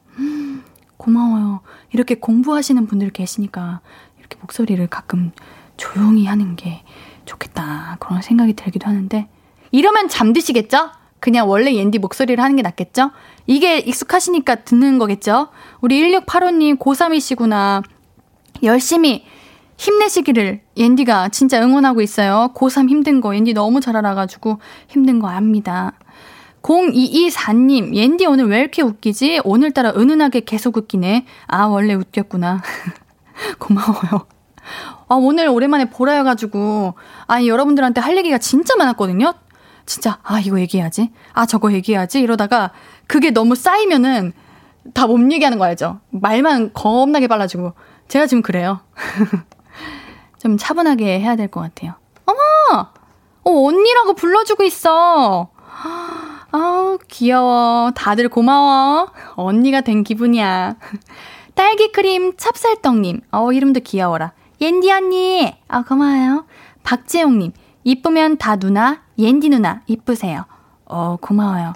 고마워요. 이렇게 공부하시는 분들 계시니까 이렇게 목소리를 가끔 조용히 하는 게 좋겠다. 그런 생각이 들기도 하는데 이러면 잠드시겠죠? 그냥 원래 옌디 목소리를 하는 게 낫겠죠? 이게 익숙하시니까 듣는 거겠죠? 우리 1685님 고3이시구나. 열심히 힘내시기를 옌디가 진짜 응원하고 있어요. 고3 힘든 거 옌디 너무 잘 알아가지고 힘든 거 압니다. 0224님, 옌디 오늘 왜 이렇게 웃기지? 오늘따라 은은하게 계속 웃기네. 아, 원래 웃겼구나. 고마워요. 아, 오늘 오랜만에 보라여가지고, 아니, 여러분들한테 할 얘기가 진짜 많았거든요? 진짜, 아, 이거 얘기해야지. 아, 저거 얘기해야지. 이러다가, 그게 너무 쌓이면은, 다 못 얘기하는 거 알죠? 말만 겁나게 빨라지고. 제가 지금 그래요. 좀 차분하게 해야 될 것 같아요. 어머! 어, 언니라고 불러주고 있어. 아우, 귀여워. 다들 고마워. 언니가 된 기분이야. 딸기 크림 찹쌀떡님. 어, 이름도 귀여워라. 옌디 언니. 아, 고마워요. 박재용님. 이쁘면 다 누나, 옌디 누나, 이쁘세요. 어, 고마워요.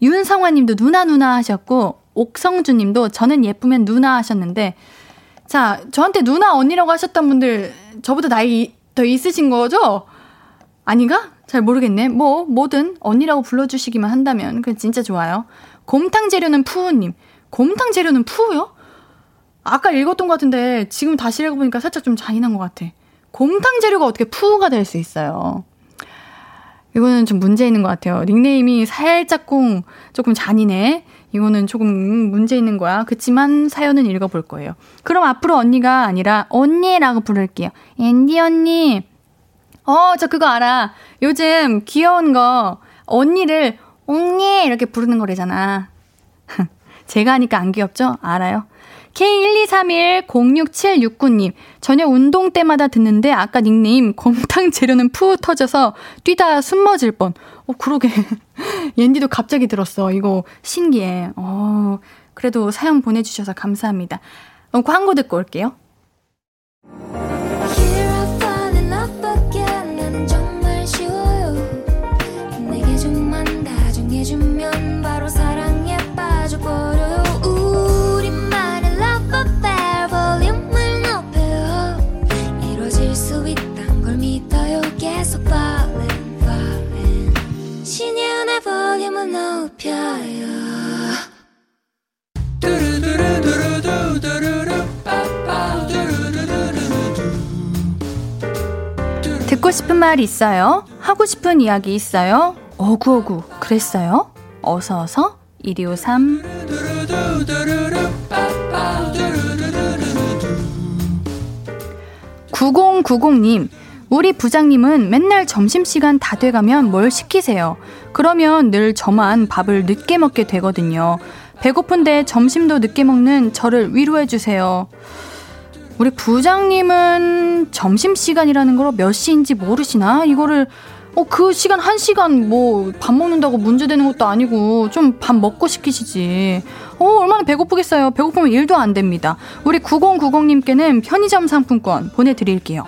윤성화 님도 누나 누나 하셨고, 옥성주 님도 저는 예쁘면 누나 하셨는데, 자, 저한테 누나 언니라고 하셨던 분들, 저보다 나이 더 있으신 거죠? 아닌가? 잘 모르겠네. 뭐, 뭐든 언니라고 불러주시기만 한다면, 그 진짜 좋아요. 곰탕 재료는 푸우님. 곰탕 재료는 푸우요? 아까 읽었던 것 같은데, 지금 다시 읽어보니까 살짝 좀 잔인한 것 같아. 곰탕 재료가 어떻게 푸우가 될 수 있어요? 이거는 좀 문제 있는 것 같아요. 닉네임이 살짝쿵 조금 잔인해. 이거는 조금 문제 있는 거야. 그치만 사연은 읽어볼 거예요. 그럼 앞으로 언니가 아니라 언니라고 부를게요. 앤디 언니. 어, 저 그거 알아. 요즘 귀여운 거 언니를 언니 이렇게 부르는 거래잖아. 제가 하니까 안 귀엽죠? 알아요. K123106769님, 저녁 운동 때마다 듣는데 아까 닉네임 곰탕 재료는 푸 터져서 뛰다 숨 멎을 뻔. 어, 그러게. 옌디도 갑자기 들었어. 이거 신기해. 어, 그래도 사연 보내주셔서 감사합니다. 어, 광고 듣고 올게요. 듣고 싶은 말 있어요? 하고 싶은 이야기 있어요? 어구어구 그랬어요? 어서어서 1253 9090님 우리 부장님은 맨날 점심시간 다 돼가면 뭘 시키세요. 그러면 늘 저만 밥을 늦게 먹게 되거든요. 배고픈데 점심도 늦게 먹는 저를 위로해주세요. 우리 부장님은 점심시간이라는 걸 몇 시인지 모르시나? 이거를, 어, 그 시간 한 시간 뭐 밥 먹는다고 문제되는 것도 아니고 좀 밥 먹고 시키시지. 어, 얼마나 배고프겠어요. 배고프면 일도 안 됩니다. 우리 9090님께는 편의점 상품권 보내드릴게요.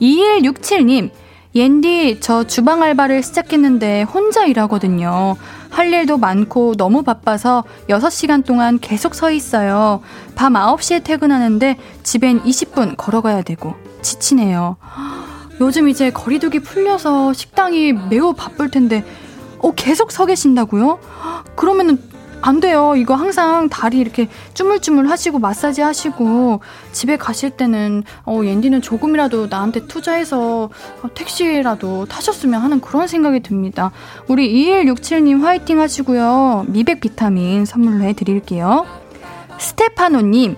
2167님, 옌디, 저 주방 알바를 시작했는데 혼자 일하거든요. 할 일도 많고 너무 바빠서 6시간 동안 계속 서 있어요. 밤 9시에 퇴근하는데 집엔 20분 걸어가야 되고 지치네요. 요즘 이제 거리두기 풀려서 식당이 매우 바쁠 텐데, 어, 계속 서 계신다고요? 그러면은 안 돼요. 이거 항상 다리 이렇게 쭈물쭈물 하시고 마사지 하시고 집에 가실 때는 어 옌디는 조금이라도 나한테 투자해서 어, 택시라도 타셨으면 하는 그런 생각이 듭니다. 우리 2167님 화이팅 하시고요. 미백 비타민 선물로 해 드릴게요. 스테파노 님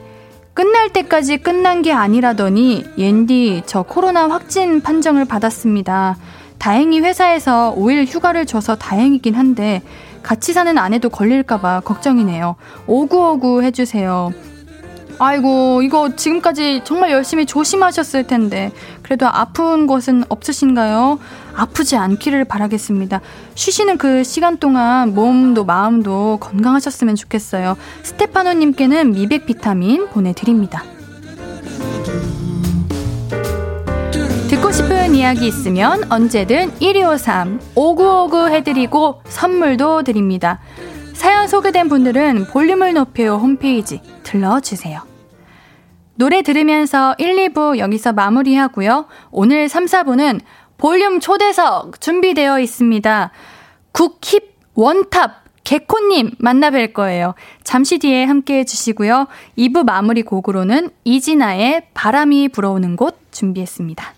끝날 때까지 끝난 게 아니라더니 옌디 저 코로나 확진 판정을 받았습니다. 다행히 회사에서 5일 휴가를 줘서 다행이긴 한데 같이 사는 아내도 걸릴까봐 걱정이네요. 오구오구 해주세요. 아이고, 이거 지금까지 정말 열심히 조심하셨을 텐데, 그래도 아픈 곳은 없으신가요? 아프지 않기를 바라겠습니다. 쉬시는 그 시간 동안 몸도 마음도 건강하셨으면 좋겠어요. 스테파노님께는 미백 비타민 보내드립니다. 싶은 이야기 있으면 언제든 1253 5959 해드리고 선물도 드립니다. 사연 소개된 분들은 볼륨을 높여요 홈페이지 들러주세요. 노래 들으면서 1, 2부 여기서 마무리하고요. 오늘 3, 4부는 볼륨 초대석 준비되어 있습니다. 국힙 원탑 개코님 만나뵐 거예요. 잠시 뒤에 함께 해주시고요. 2부 마무리 곡으로는 이진아의 바람이 불어오는 곳 준비했습니다.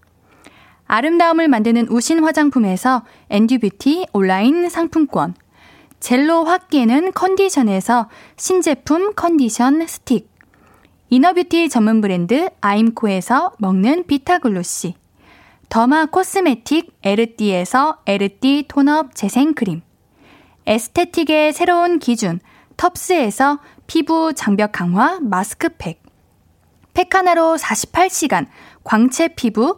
아름다움을 만드는 우신 화장품에서 엔듀뷰티 온라인 상품권, 젤로 확 깨는 컨디션에서 신제품 컨디션 스틱, inner beauty 전문 브랜드 아임코에서 먹는 비타글로시, derma cosmetic 에르띠에서 에르띠 tone-up 재생크림, aesthetic의 새로운 기준 텁스에서 피부 장벽 강화 마스크팩, 팩 하나로 48시간 광채 피부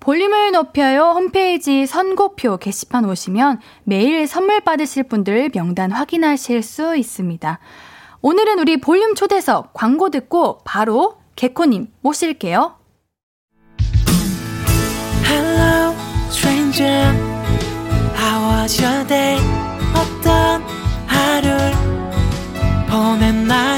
볼륨을 높여요 홈페이지 선곡표 게시판 오시면 매일 선물 받으실 분들 명단 확인하실 수 있습니다. 오늘은 우리 볼륨 초대석 광고 듣고 바로 개코님 모실게요. Hello, stranger. How was your day? 어떤 하루를 보냈나요?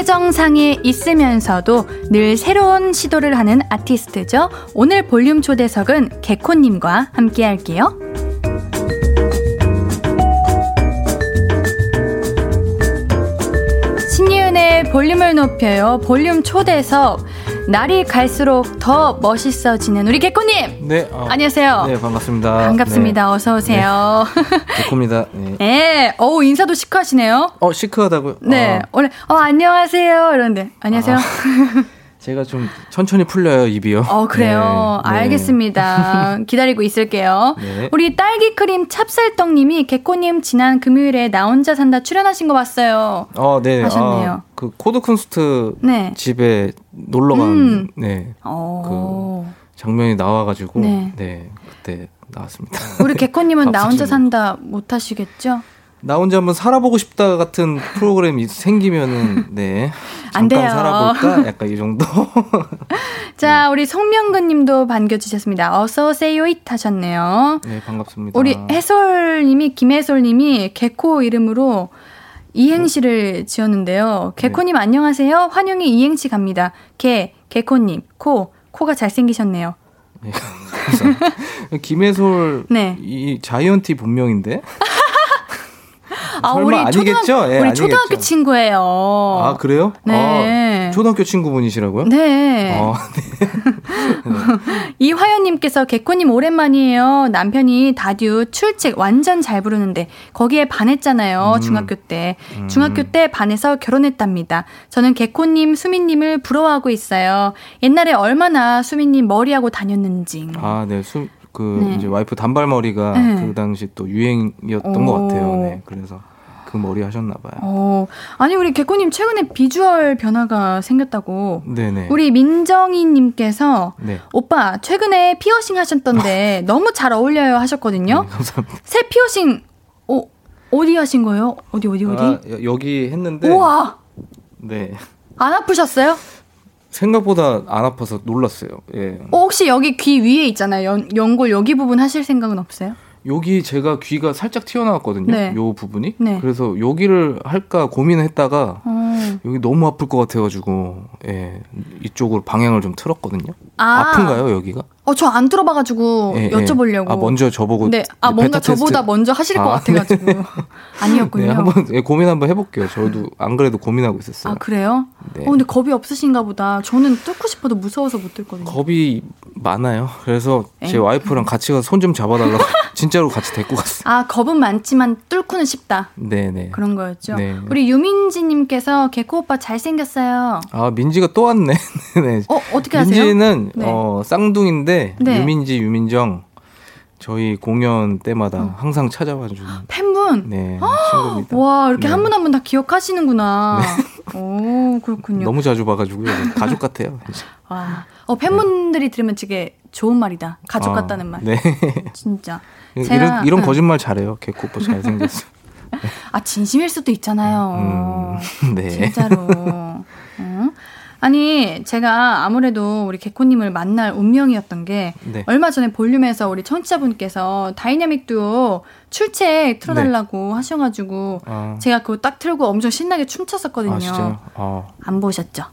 최정상에 있으면서도 늘 새로운 시도를 하는 아티스트죠. 오늘 볼륨 초대석은 개코님과 함께 할게요. 신예은의 볼륨을 높여요. 볼륨 초대석. 날이 갈수록 더 멋있어지는 우리 개코님! 네. 어, 안녕하세요. 네, 반갑습니다. 반갑습니다. 네. 어서 오세요. 개코입니다. 네. 네. 어우, 인사도 시크하시네요. 어, 시크하다고요? 네. 아, 원래, 어, 안녕하세요. 이러는데. 안녕하세요. 제가 좀 천천히 풀려요, 입이요. 어, 그래요. 네, 네. 알겠습니다. 기다리고 있을게요. 네. 우리 딸기 크림 찹쌀떡님이 개코님 지난 금요일에 나 혼자 산다 출연하신 거 봤어요. 어, 네. 하셨네요. 아, 그 코드 쿤스트 네. 집에 놀러 간 음. 네. 어. 장면이 나와 가지고 네. 네. 그때 나왔습니다. 우리 개코님은 나 혼자. 산다 못 하시겠죠? 나 혼자 한번 살아보고 싶다 같은 프로그램이 생기면은 네. 안 잠깐 돼요. 살아볼까? 약간 이 정도. 자, 우리 송명근 님도 반겨 주셨습니다. 어서 오세요, 잇 하셨네요. 네, 반갑습니다. 우리 해솔 님이, 김해솔 님이 개코 이름으로 이행시를 지었는데요. 개코 님 안녕하세요. 환영이 이행시 갑니다. 개, 개코 님, 코, 코가 잘생기셨네요. 네. 김해솔 네. 이 자이언티 본명인데? 아, 설마 우리 아니겠죠? 초등학, 예, 우리 아니겠죠. 초등학교 친구예요. 아 그래요? 네. 아, 초등학교 친구분이시라고요? 네. 아, 이화연님께서 개코님 오랜만이에요. 남편이 다듀 출첵 완전 잘 부르는데 거기에 반했잖아요. 음. 중학교 때. 중학교 때 반해서 결혼했답니다. 저는 개코님, 수민님을 부러워하고 있어요. 옛날에 얼마나 수민님 머리하고 다녔는지. 아, 네. 수, 그 네. 이제 와이프 단발머리가 네. 그 당시 또 유행이었던 오. 것 같아요. 네. 그래서 그 머리 하셨나 봐요. 어, 아니 우리 개코님 최근에 비주얼 변화가 생겼다고. 네네. 우리 민정희님께서 네. 오빠 최근에 피어싱 하셨던데 너무 잘 어울려요 하셨거든요. 네, 감사합니다. 새 피어싱 어 어디 하신 거예요? 어디 어디 어디? 아, 여- 여기 했는데 우와 네. 안 아프셨어요? 생각보다 안 아파서 놀랐어요. 예. 어, 혹시 여기 귀 위에 있잖아요. 연, 연골 여기 부분 하실 생각은 없어요? 여기 제가 귀가 살짝 튀어나왔거든요. 네. 요 부분이. 네. 그래서 여기를 할까 고민을 했다가 어. 여기 너무 아플 것 같아가지고 예 이쪽으로 방향을 좀 틀었거든요. 아. 아픈가요 여기가? 어, 저안 들어봐가지고 예, 예. 여쭤보려고. 아 먼저 저보고 네. 아, 뭔가 테스트- 저보다 먼저 하실 것 아, 같아가지고. 아니었군요. 네, 한번 예, 고민 한번 해볼게요. 저도 안 그래도 고민하고 있었어요. 아, 그래요? 네. 어, 근데 겁이 없으신가 보다. 저는 뚫고 싶어도 무서워서 못 뚫거든요. 겁이 많아요. 그래서 제 엥? 와이프랑 같이 가서 손 좀 잡아달라고 진짜로 같이 데리고 갔어요. 아, 겁은 많지만 뚫고는 쉽다. 네네. 그런 거였죠. 네. 우리 유민지님께서 개코 오빠 잘생겼어요. 아 민지가 또 왔네. 네. 어, 어떻게 하세요? 민지는 네. 어, 쌍둥이인데 네. 유민지, 유민정 저희 공연 때마다 항상 찾아와 주는 팬분? 네 친구입니다. 와, 이렇게 네. 한분 한 분 다 기억하시는구나. 오, 그렇군요. 너무 자주 봐가지고요. 가족 같아요. 와. 어, 팬분들이 들으면 되게 좋은 말이다. 가족 아, 같다는 말. 네. 진짜. 이런 제가- 이런 응. 거짓말 잘해요. 개코빠 잘생겼어. 아, 진심일 수도 있잖아요. 음, 네. 진짜로. 어? 아니, 제가 아무래도 우리 개코님을 만날 운명이었던 게 네. 얼마 전에 볼륨에서 우리 청취자분께서 다이나믹 듀오 출첵 틀어달라고 하셔가지고 네. 아, 제가 그거 딱 틀고 엄청 신나게 춤췄었거든요. 아? 아, 안 보셨죠?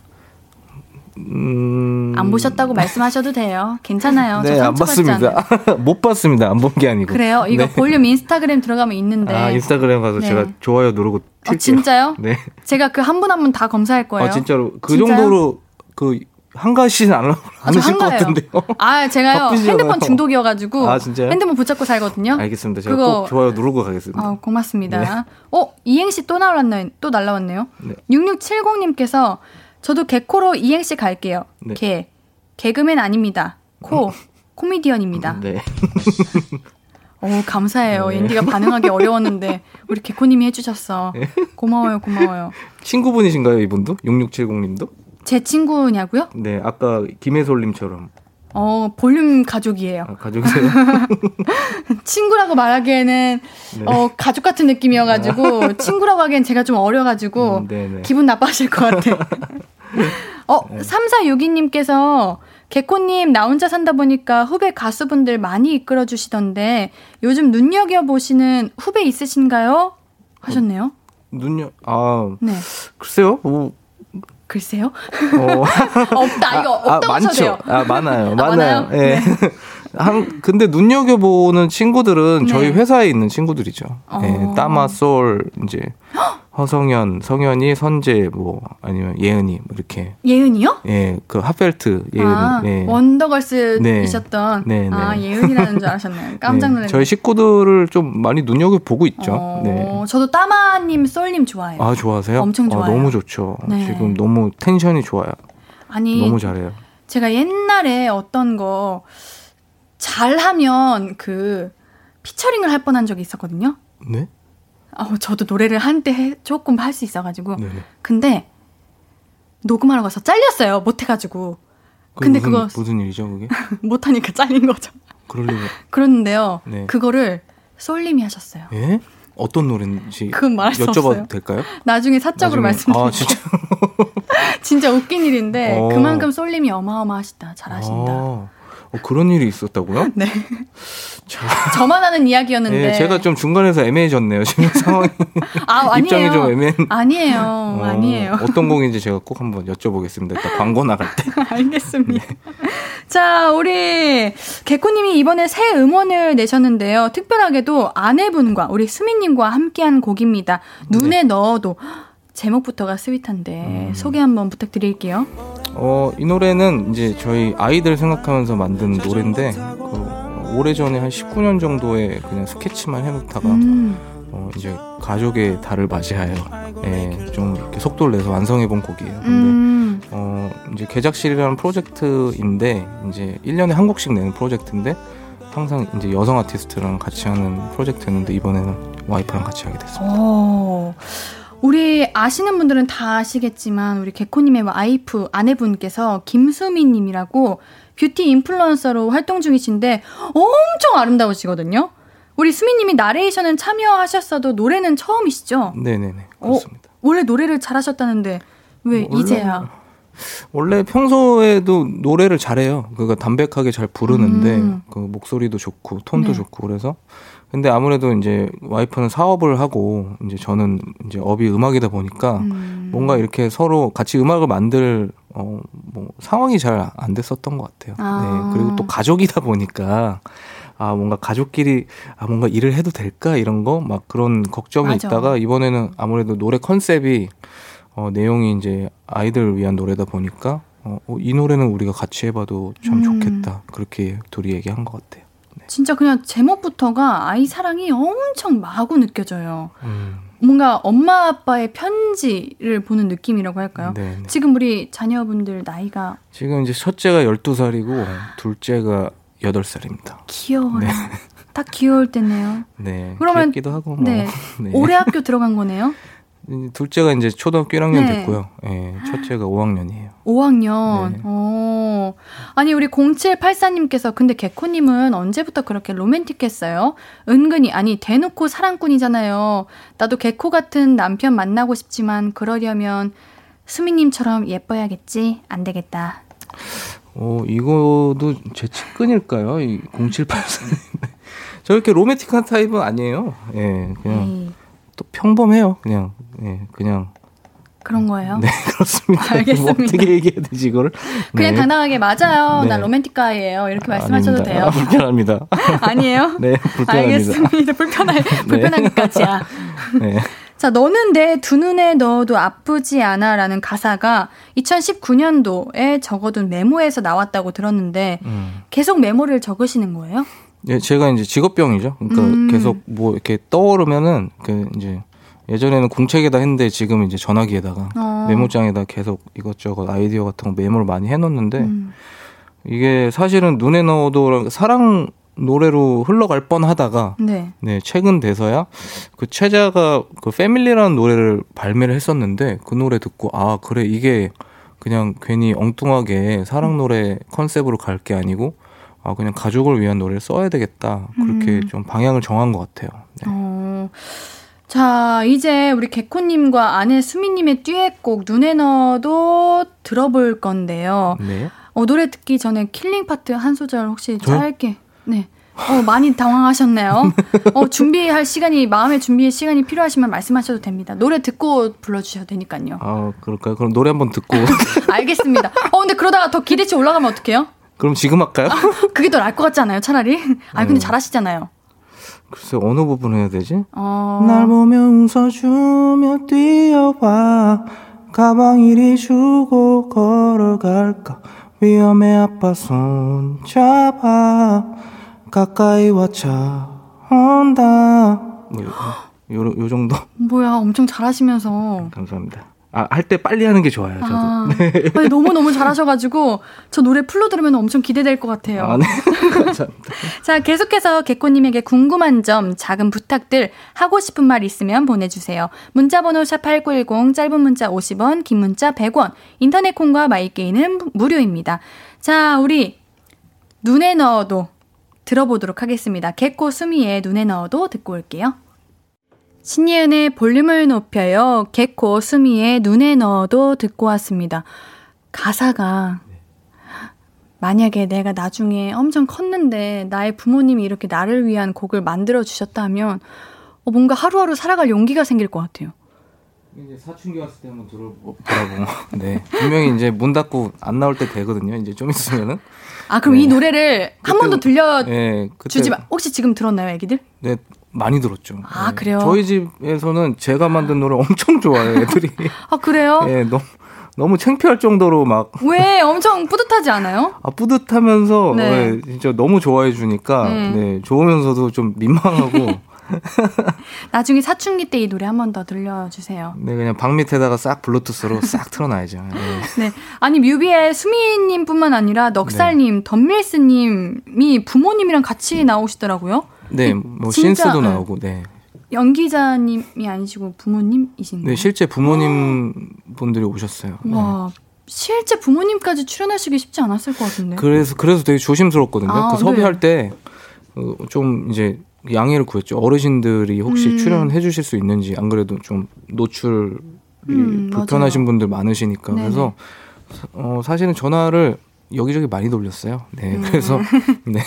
음. 안 보셨다고 말씀하셔도 돼요. 괜찮아요. 저 네, 안. 봤습니다. 못 봤습니다. 안 본 게 아니고. 그래요? 이거 네. 볼륨 인스타그램 들어가면 있는데. 아, 인스타그램 가서 네. 제가 좋아요 누르고 튈게요. 어, 진짜요? 네. 제가 그 한 분 한 분 다 검사할 거예요. 아, 진짜로 그 진짜요? 정도로 그 한가시는 안, 아, 안저 하실 것. 같은데요. 아, 제가요. 핸드폰 중독이어가지고. 아, 진짜요? 핸드폰 붙잡고 살거든요. 알겠습니다. 제가 그거- 꼭 좋아요 누르고 가겠습니다. 아, 고맙습니다. 어, 이행시 또 날라왔나요? 또 날라왔네요. 네. 6670님께서 저도 개코로 이행시 갈게요. 네. 개. 개그맨 아닙니다. 코. 코미디언입니다. 네. 오, 감사해요. 네. 앤디가 반응하기 어려웠는데 우리 개코님이 해주셨어. 고마워요, 고마워요. 친구분이신가요, 이분도? 6670님도? 제 친구냐고요? 네, 아까 김혜솔님처럼 어, 볼륨 가족이에요. 아, 가족이세요? 친구라고 말하기에는 네. 어, 가족 같은 느낌이어가지고 친구라고 하기엔 제가 좀 어려가지고 음, 네네. 기분 나빠하실 것 같아. 어, 3462님께서 개코님 나 혼자 산다 보니까 후배 가수분들 많이 이끌어 주시던데 요즘 눈여겨 보시는 후배 있으신가요? 하셨네요. 눈여, 아, 네. 글쎄요, 뭐, 글쎄요. 어, 없다. 이거 없다고 많죠. 쳐도 돼요. 아, 많아요. 아, 많아요. 많아요? 예. 한, 근데 눈여겨 보는 친구들은 네. 저희 회사에 있는 친구들이죠. 어. 예, 따마, 솔, 이제, 허성현, 성현이, 선재, 뭐, 아니면 예은이, 뭐 이렇게. 예은이요? 예, 그 핫벨트 예은이. 아, 예. 원더걸스이셨던 네. 네, 아 네. 예은이라는 줄. 깜짝 네, 놀랐네요. 저희 식구들을 좀 많이 눈여겨 보고 있죠. 어, 네. 저도 따마님, 솔님 좋아해요. 아, 좋아하세요? 엄청 좋아요. 아, 너무 좋죠. 네. 지금 너무 텐션이 좋아요. 아니, 너무 잘해요. 제가 옛날에 어떤 거 잘하면 그 피처링을 할 뻔한 적이 있었거든요. 네? 어, 저도 노래를 한때 조금 할 수 있어가지고. 네네. 근데 녹음하러 가서 잘렸어요. 못해가지고. 근데 무슨, 그거 무슨 일이죠, 그게? 못하니까 잘린 거죠. 그럴 리가. 그랬는데요. 네. 그거를 솔님이 하셨어요. 예? 어떤 노래인지 그건 말할 수 여쭤봐도 없어요. 될까요? 나중에 사적으로 말씀드릴게요. 아, 진짜. 진짜 웃긴 일인데 어. 그만큼 솔님이 어마어마하시다. 잘하신다. 아, 어, 그런 일이 있었다고요? 네. 자, 저만 아는 이야기였는데. 예, 제가 좀 중간에서 애매해졌네요. 지금 상황이 아, 아니에요. 입장이 좀 애매한. 아니에요. 어, 아니에요. 어떤 곡인지 제가 꼭 한번 여쭤보겠습니다. 이따 광고 나갈 때. 알겠습니다. 네. 자, 우리 개코님이 이번에 새 음원을 내셨는데요. 특별하게도 아내분과 우리 수미님과 함께한 곡입니다. 눈에 네. 넣어도 제목부터가 sweet한데 음. 소개 한번 부탁드릴게요. 어, 이 노래는 이제 저희 아이들 생각하면서 만든 노래인데, 그, 오래전에 한 19년 정도에 그냥 스케치만 해놓다가, 음, 어, 이제 가족의 달을 맞이하여, 예, 좀 이렇게 속도를 내서 완성해본 곡이에요. 근데, 음, 어, 이제 개작실이라는 프로젝트인데, 이제 1년에 한 곡씩 내는 프로젝트인데, 항상 이제 여성 아티스트랑 같이 하는 프로젝트였는데, 이번에는 와이프랑 같이 하게 됐습니다. 오. 우리 아시는 분들은 다 아시겠지만 우리 개코님의 와이프 아내분께서 김수미님이라고 뷰티 인플루언서로 활동 중이신데 엄청 아름다우시거든요. 우리 수미님이 나레이션은 참여하셨어도 노래는 처음이시죠? 네네네. 어, 그렇습니다. 원래 노래를 잘하셨다는데 왜 원래- 이제야? 원래 평소에도 노래를 잘해요. 그니까 담백하게 잘 부르는데 음. 그 목소리도 좋고 톤도 네. 좋고 그래서 근데 아무래도 이제 와이프는 사업을 하고 이제 저는 이제 업이 음악이다 보니까 음. 뭔가 이렇게 서로 같이 음악을 만들 어 뭐 상황이 잘 안 됐었던 것 같아요. 아. 네. 그리고 또 가족이다 보니까 아 뭔가 가족끼리 아 뭔가 일을 해도 될까 이런 거 막 그런 걱정이 맞아. 있다가 이번에는 아무래도 노래 컨셉이 어 내용이 이제 아이들을 위한 노래다 보니까 어, 어, 이 노래는 우리가 같이 해봐도 참 음. 좋겠다 그렇게 둘이 얘기한 것 같아요. 진짜 그냥 제목부터가 아이 사랑이 엄청 마구 느껴져요. 음, 뭔가 엄마 아빠의 편지를 보는 느낌이라고 할까요? 네, 네. 지금 우리 자녀분들 나이가 지금 이제 첫째가 12살이고 둘째가 8살입니다. 귀여워요. 네. 딱 귀여울 때네요. 네. 그러면- 귀엽기도 하고 뭐. 네. 네. 올해 학교 들어간 거네요. 둘째가 이제 초등학교 1학년 네. 됐고요. 예, 첫째가 5학년이에요. 5학년. 네. 어. 아니, 우리 0784님께서 근데 개코님은 언제부터 그렇게 로맨틱했어요? 은근히, 아니, 대놓고 사랑꾼이잖아요. 나도 개코 같은 남편 만나고 싶지만 그러려면 수미님처럼 예뻐야겠지? 안 되겠다. 어, 이거도 제 측근일까요? 이 0784. 저렇게 로맨틱한 타입은 아니에요. 예, 그냥 에이, 또 평범해요. 그냥, 예, 그냥. 그런 거예요? 네, 그렇습니다. 알겠습니다. 뭐 어떻게 얘기해야 되지, 이거를? 그냥 네. 당당하게 맞아요. 네. 난 로맨틱가이예요. 이렇게 말씀하셔도 아닙니다. 돼요. 아, 불편합니다. 아니에요? 네, 불편합니다. 알겠습니다. 불편할, 불편하기까지야. 네. 자, 너는 내 두 눈에 넣어도 아프지 않아 라는 가사가 2019년도에 적어둔 메모에서 나왔다고 들었는데 음. 계속 메모를 적으시는 거예요? 예, 제가 이제 직업병이죠. 그러니까 음. 계속 뭐 이렇게 떠오르면은 그 이제 예전에는 공책에다 했는데 지금 이제 전화기에다가 어. 메모장에다 계속 이것저것 아이디어 같은 거 메모를 많이 해놓는데 음. 이게 사실은 눈에 넣어도 사랑 노래로 흘러갈 뻔하다가 네. 네 최근 돼서야 그 최자가 그 패밀리라는 노래를 발매를 했었는데 그 노래 듣고 아 그래 이게 그냥 괜히 엉뚱하게 사랑 노래 컨셉으로 갈 게 아니고 아 그냥 가족을 위한 노래를 써야 되겠다 그렇게 음. 좀 방향을 정한 것 같아요. 네. 어. 자, 이제 우리 개코님과 아내 수미님의 듀엣곡 눈에 넣어도 들어볼 건데요. 네. 어, 노래 듣기 전에 killing part 한 소절 혹시 저요? 짧게. 네. 어, 많이 당황하셨네요. 어, 준비할 시간이, 마음의 준비의 시간이 필요하시면 말씀하셔도 됩니다. 노래 듣고 불러주셔도 되니까요. 아 그럴까요? 그럼 노래 한번 듣고 알겠습니다. 어, 근데 그러다가 더 기대치 올라가면 어떡해요? 그럼 지금 할까요? 그게 더 나을 것 같지 않아요, 차라리? 아, 근데 네. 잘하시잖아요. 글쎄 어느 부분 해야 되지? 어. 날 보며 웃어주며 뛰어와 가방 이리 주고 걸어갈까 위험해 아파 손 잡아 가까이 와 차 온다 뭐 요, 요, 요 정도 뭐야, 엄청 잘하시면서. 감사합니다 아 할 때 빨리 하는 게 좋아요 저도 아, 아니, 너무너무 잘하셔가지고, 저 노래 풀로 들으면 엄청 기대될 것 같아요. 아, 네. 감사합니다 자, 계속해서 개코님에게 궁금한 점, 작은 부탁들, 하고 싶은 말 있으면 보내주세요. 문자번호 샵8910, 짧은 문자 50원, 긴 문자 100원, 인터넷 콩과 마이게이는 무료입니다. 자, 우리 눈에 넣어도 들어보도록 하겠습니다. 개코 수미의 눈에 넣어도 듣고 올게요. 신예은의 볼륨을 높여요. 개코 수미의 눈에 넣어도 듣고 왔습니다. 가사가 만약에 내가 나중에 엄청 컸는데 나의 부모님이 이렇게 나를 위한 곡을 만들어 주셨다면 어, 뭔가 하루하루 살아갈 용기가 생길 것 같아요. 이제 사춘기 왔을 때 한번 들어보라고 네 분명히 이제 문 닫고 안 나올 때 되거든요 이제 좀 있으면은 아 그럼 네. 이 노래를 한 번 더 들려주지 네, 그때 마. 혹시 지금 들었나요, 애기들? 네, 많이 들었죠. 아, 네. 그래요? 저희 집에서는 제가 만든 노래 엄청 좋아해요, 애들이. 아 그래요? 예, 너무, 너무 창피할 정도로 막, 왜 엄청 뿌듯하지 않아요? 아, 뿌듯하면서, 네. 예, 진짜 너무 좋아해 주니까, 네. 네. 좋으면서도 좀 민망하고, 나중에 사춘기 때 이 노래 한 번 더 들려주세요. 네, 그냥 방 밑에다가 싹 블루투스로 싹 틀어놔야죠. 네. 네. 아니, 뮤비에 수미님뿐만 아니라 넉살님, 덤밀스님이 부모님이랑 같이 나오시더라고요. 네, 뭐, 신스도 네. 나오고, 네. 연기자님이 아니시고 부모님이신가요? 네, 실제 부모님 분들이 오셨어요. 네. 와, 실제 부모님까지 출연하시기 쉽지 않았을 것 같은데. 그래서 그래서 되게 조심스럽거든요. 아, 그 섭외할 때좀 이제 양해를 구했죠. 어르신들이 혹시 음. 출연해 주실 수 있는지 안 그래도 좀 노출이 음, 불편하신 맞아요. 분들 많으시니까 네네. 그래서 어, 사실은 전화를 여기저기 많이 돌렸어요. 네, 그래서 네.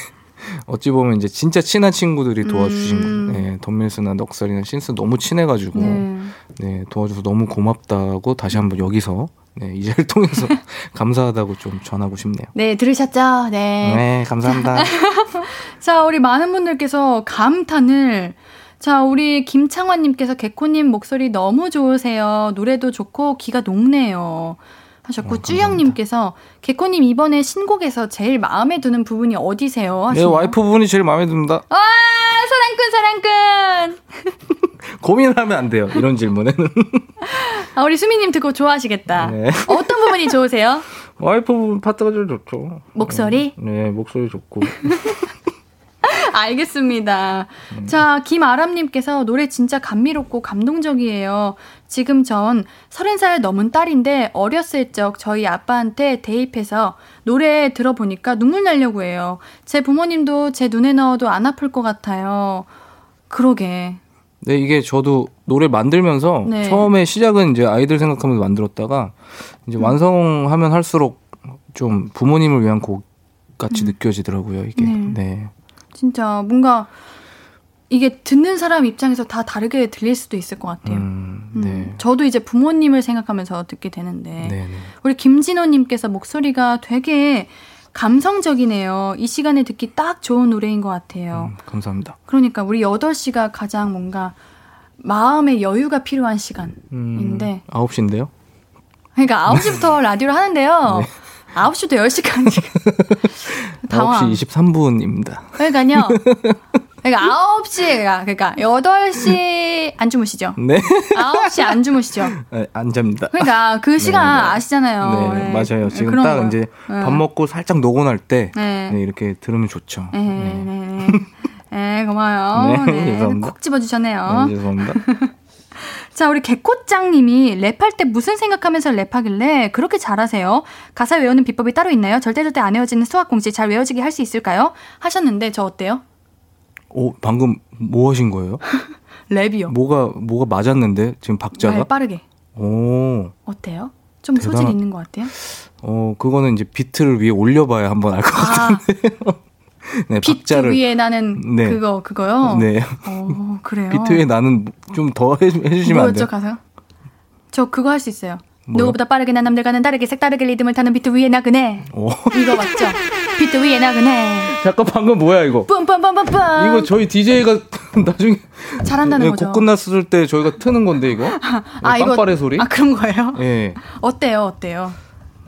어찌 보면 이제 진짜 친한 친구들이 도와주신 음. 거. 네, 덤밀스나 넉살이나 신스 너무 친해가지고 네. 네, 도와줘서 너무 고맙다고 다시 한번 여기서 네, 이 자리를 통해서 감사하다고 좀 전하고 싶네요. 네, 들으셨죠? 네. 네, 감사합니다. 자, 우리 많은 분들께서 감탄을 자, 우리 김창환님께서 개코님 목소리 너무 좋으세요. 노래도 좋고 귀가 녹네요. 하셨고 어, 쭈영님께서 개코님 이번에 신곡에서 제일 마음에 드는 부분이 어디세요? 네, 하시네요. 와이프분이 제일 마음에 듭니다. 아 사랑꾼 사랑꾼. 고민을 하면 안 돼요. 이런 질문에는. 아, 우리 수미님 듣고 좋아하시겠다. 네. 어떤 부분이 좋으세요? 와이프분 파트가 제일 좋죠. 목소리? 네, 목소리 좋고. 알겠습니다. 음. 자, 김아람님께서 노래 진짜 감미롭고 감동적이에요. 지금 전 30살 넘은 딸인데 어렸을 적 저희 아빠한테 대입해서 노래 들어보니까 눈물 나려고 해요. 제 부모님도 제 눈에 넣어도 안 아플 것 같아요. 그러게. 네, 이게 저도 노래 만들면서 네. 처음에 시작은 이제 아이들 생각하면서 만들었다가 이제 음. 완성하면 할수록 좀 부모님을 위한 곡 같이 느껴지더라고요, 이게. 네. 네. 진짜 뭔가 이게 듣는 사람 입장에서 다 다르게 들릴 수도 있을 것 같아요. 음, 음, 네. 저도 이제 부모님을 생각하면서 듣게 되는데 네, 네. 우리 김진호님께서 목소리가 되게 감성적이네요. 이 시간에 듣기 딱 좋은 노래인 것 같아요. 음, 감사합니다. 그러니까 우리 8시가 가장 뭔가 마음의 여유가 필요한 시간인데 음, 9시인데요? 그러니까 9시부터 라디오를 하는데요. 9시부터 10시까지 당황. 9시 23분입니다. 그러니까요. 그러니까 9시가 그러니까 8시 안 주무시죠? 네. 9시 안 주무시죠? 네, 안 잡니다. 그러니까 그 시간 네, 네. 아시잖아요. 네, 네. 맞아요. 네, 지금 딱 거. 이제 네. 밥 먹고 살짝 노곤할 때 네. 네, 이렇게 들으면 좋죠. 네, 네. 네, 네. 네, 고마워요. 네, 네. 콕 집어주셨네요. 네, 죄송합니다. 자, 우리 개코짱님이 랩할 때 무슨 생각하면서 랩하길래 그렇게 잘하세요? 가사 외우는 비법이 따로 있나요? 절대 절대 안 외워지는 수학 공식 잘 외워지게 할 수 있을까요? 하셨는데 저 어때요? 오, 방금 뭐 하신 거예요? 랩이요. 뭐가 뭐가 맞았는데 지금 박자가? 말 빠르게. 오. 어때요? 좀 소질 대단하- 있는 것 같아요? 어, 그거는 이제 비트를 위에 올려봐야 한번 알 것 같아요. 아, 네, 비트. 위에 나그네. 그거, 그거요? 네. 어, 그래요? 비트 위에 나그네 좀 더 해주시면 안 돼요? 가사요? 저 그거 할 수 있어요. 뭐요? 누구보다 빠르게 난 남들과는 다르게 색다르게 리듬을 타는 비트 위에 나그네. 오. 이거 맞죠? 비트 위에 나그네. 잠깐 방금 뭐야 이거? 뿜뿜뿜뿜뿜. 이거 저희 DJ가 나중에 잘한다는 네, 거죠. 곡 끝났을 때 저희가 트는 건데 이거? 아, 이거 빵빠레 소리? 아, 그런 거예요? 예. 어때요? 어때요?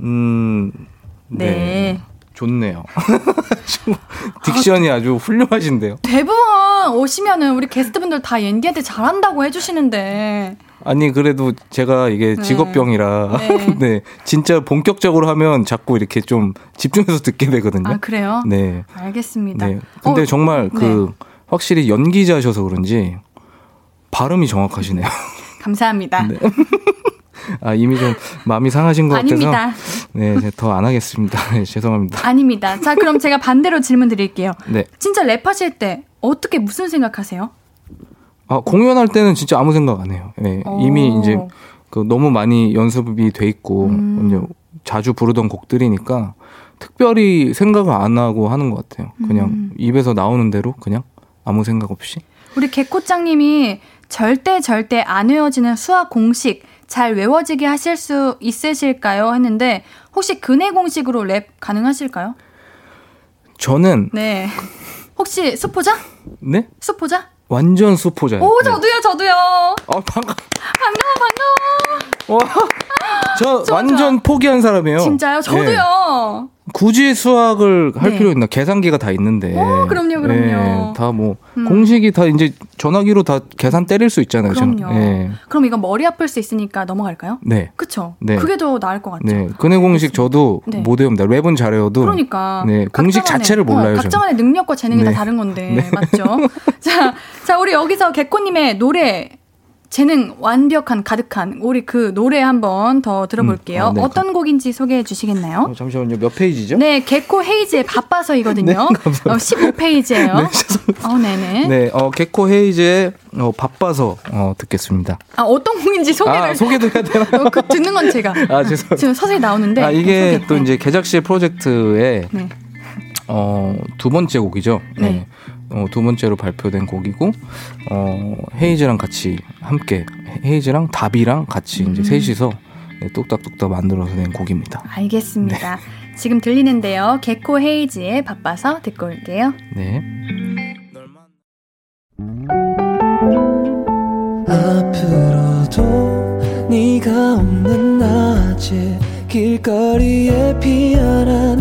음. 네. 네. 좋네요. 딕션이 아 주 훌륭하신데요. 대부분 오시면은 우리 게스트분들 다 옌디한테 잘한다고 해주시는데. 아니 그래도 제가 이게 네. 직업병이라 네. 네. 진짜 본격적으로 하면 자꾸 이렇게 좀 집중해서 듣게 되거든요. 아, 그래요? 네. 알겠습니다. 네. 근데 어, 정말 그 확실히 연기자셔서 그런지 발음이 정확하시네요. 감사합니다. 네. 아 이미 좀 마음이 상하신 것 같아서 아닙니다. 네, 더 안 하겠습니다. 네, 죄송합니다. 아닙니다. 자, 그럼 제가 반대로 질문 드릴게요. 네. 진짜 랩하실 때 어떻게 무슨 생각하세요? 아, 공연할 때는 진짜 아무 생각 안 해요. 네, 오. 이미 이제 그 너무 많이 연습이 돼 있고 음. 이제 자주 부르던 곡들이니까 특별히 생각을 안 하고 하는 것 같아요. 그냥 음. 입에서 나오는 대로 그냥 아무 생각 없이. 우리 개코짱님이 절대 절대 안 외워지는 수학 공식 잘 외워지게 하실 수 있으실까요? 했는데 혹시 근해 공식으로 랩 가능하실까요? 저는 네. 혹시 수포자? 네 수포자? 완전 수포자예요. 오, 네. 저도요, 저도요. 아, 반가. 반가워, 반가워. 와, 저 완전 포기한 사람이에요. 진짜요? 네. 저도요. 굳이 수학을 할 네. 필요 있나? 계산기가 다 있는데. 오, 그럼요, 그럼요. 다뭐 음. 공식이 다 이제 전화기로 다 계산 때릴 수 있잖아요. 그럼요. 네. 그럼 이건 머리 아플 수 있으니까 넘어갈까요? 네. 그쵸? 네. 그게 더 나을 것 같죠? 네. 근해 공식 저도 네. 못 외웁니다. 랩은 잘 외워도. 그러니까. 네. 공식 자체를 몰라요. 어, 저는. 각자만의 능력과 재능이 네. 다 다른 건데. 네. 맞죠? 자, 자, 우리 여기서 개코님의 노래 재능 완벽한 가득한 우리 그 노래 한번 더 들어볼게요. 음, 아, 네. 어떤 곡인지 소개해 주시겠나요? 어, 잠시만요. 몇 페이지죠? 네, 개코 헤이즈의 바빠서이거든요. 네. 어, 15페이지예요. 어, 네네. 네, 어, 개코 헤이즈의 어, 바빠서 어, 듣겠습니다. 아, 어떤 곡인지 소개를 아, 소개도 해야 되나? 어, 그 듣는 건 제가 아, 죄송합니다. 지금 서서히 나오는데 아, 이게 소개. 또 네. 이제 개작시 프로젝트의 네. 어, 두 번째 곡이죠. 네. 어, 두 번째로 발표된 곡이고, 어, 헤이즈랑 같이 함께, 헤이즈랑 다비랑 같이 음. 이제 셋이서 네, 뚝딱뚝딱 만들어서 낸 곡입니다. 알겠습니다. 네. 지금 들리는데요. 개코 헤이즈의 바빠서 듣고 올게요. 네. 앞으로도 네가 없는 낮에 길거리에 피어난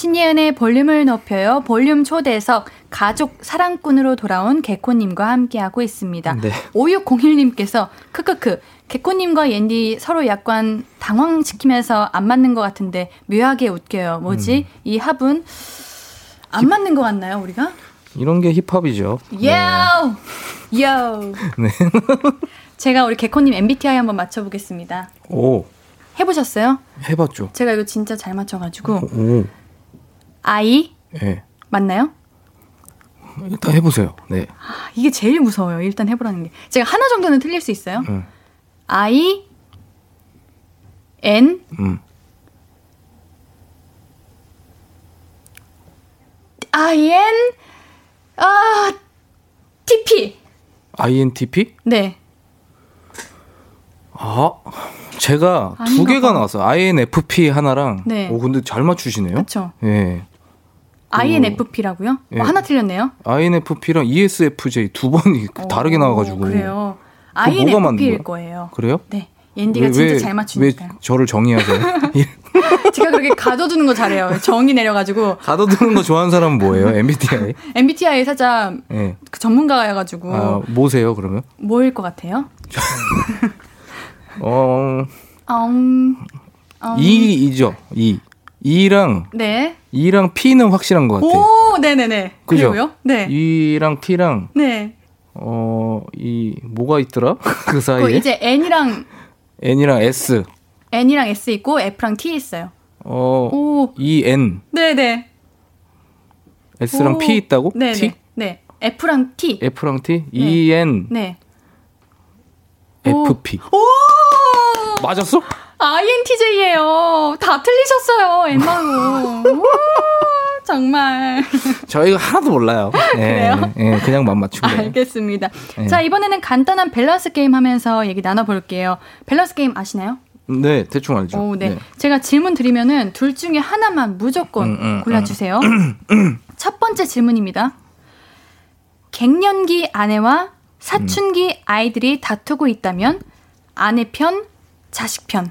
신예은의 볼륨을 높여요. 볼륨 초대석 가족 사랑꾼으로 돌아온 개코님과 함께하고 있습니다. 네. 5601님께서 크크크 개코님과 옌디 서로 약간 당황시키면서 안 맞는 것 같은데 묘하게 웃겨요. 뭐지? 음. 이 합은 안 맞는 것 같나요, 우리가? 이런 게 힙합이죠. 요! 요! 네. 제가 우리 개코님 MBTI 한번 맞춰보겠습니다. 오, 해보셨어요? 해봤죠. 제가 이거 진짜 잘 맞춰가지고 오, I 예. 맞나요? 일단 해보세요. 네. 아, 이게 제일 무서워요. 일단 해보라는 게. 제가 하나 정도는 틀릴 수 있어요. 음, I N 음. I N 아 T P INTP? 네. 아, 제가 두 아닌가 개가 봐. 나왔어요. INFP 하나랑. 네. 오, 근데 잘 맞추시네요. 그렇죠. 예. I N F P라고요? 예. 어, 하나 틀렸네요. INFP랑 ESFJ 두 번이 다르게 오, 나와가지고. 그래요. 그거 I N 뭐가 F 맞는 P일 거야? 거예요. 그래요? 네. 옌디가 진짜 잘 맞추니까요. 왜 저를 정의하세요? 제가 그렇게 가둬두는 거 잘해요. 정이 내려가지고 가둬두는 거 좋아하는 사람은 뭐예요? MBTI? MBTI 살짝 예. 그 전문가여가지고 아, 뭐세요, 그러면? 뭐일 것 같아요? 어, 음, 음, E이죠, E. E랑, 네. E랑 P는 확실한 것 같아요. 오, 네네네. 그죠? 그리고요? 네. E랑 T랑, 네. 어, 이, 뭐가 있더라? 그 그 사이에? 이제 N이랑 N이랑 S. N이랑 S 있고 F랑 T 있어요. 어, 오, E, N. 네네. S랑 오. P 있다고? 네네. T? 네. F랑 T. F랑 T? E, N, 네. 오. FP. 오! 맞았어? INTJ예요. 다 틀리셨어요. 우와, 정말. 저희가 하나도 몰라요. 예, 그래요? 예, 그냥만 맞추고. 알겠습니다. 네. 자, 이번에는 간단한 밸런스 게임 하면서 얘기 나눠볼게요. 밸런스 게임 아시나요? 네, 대충 알죠. 오, 네. 제가 질문 드리면은 둘 중에 하나만 무조건 음, 음, 골라주세요. 첫 번째 질문입니다. 갱년기 아내와 사춘기 아이들이 다투고 있다면 아내 편, 자식 편.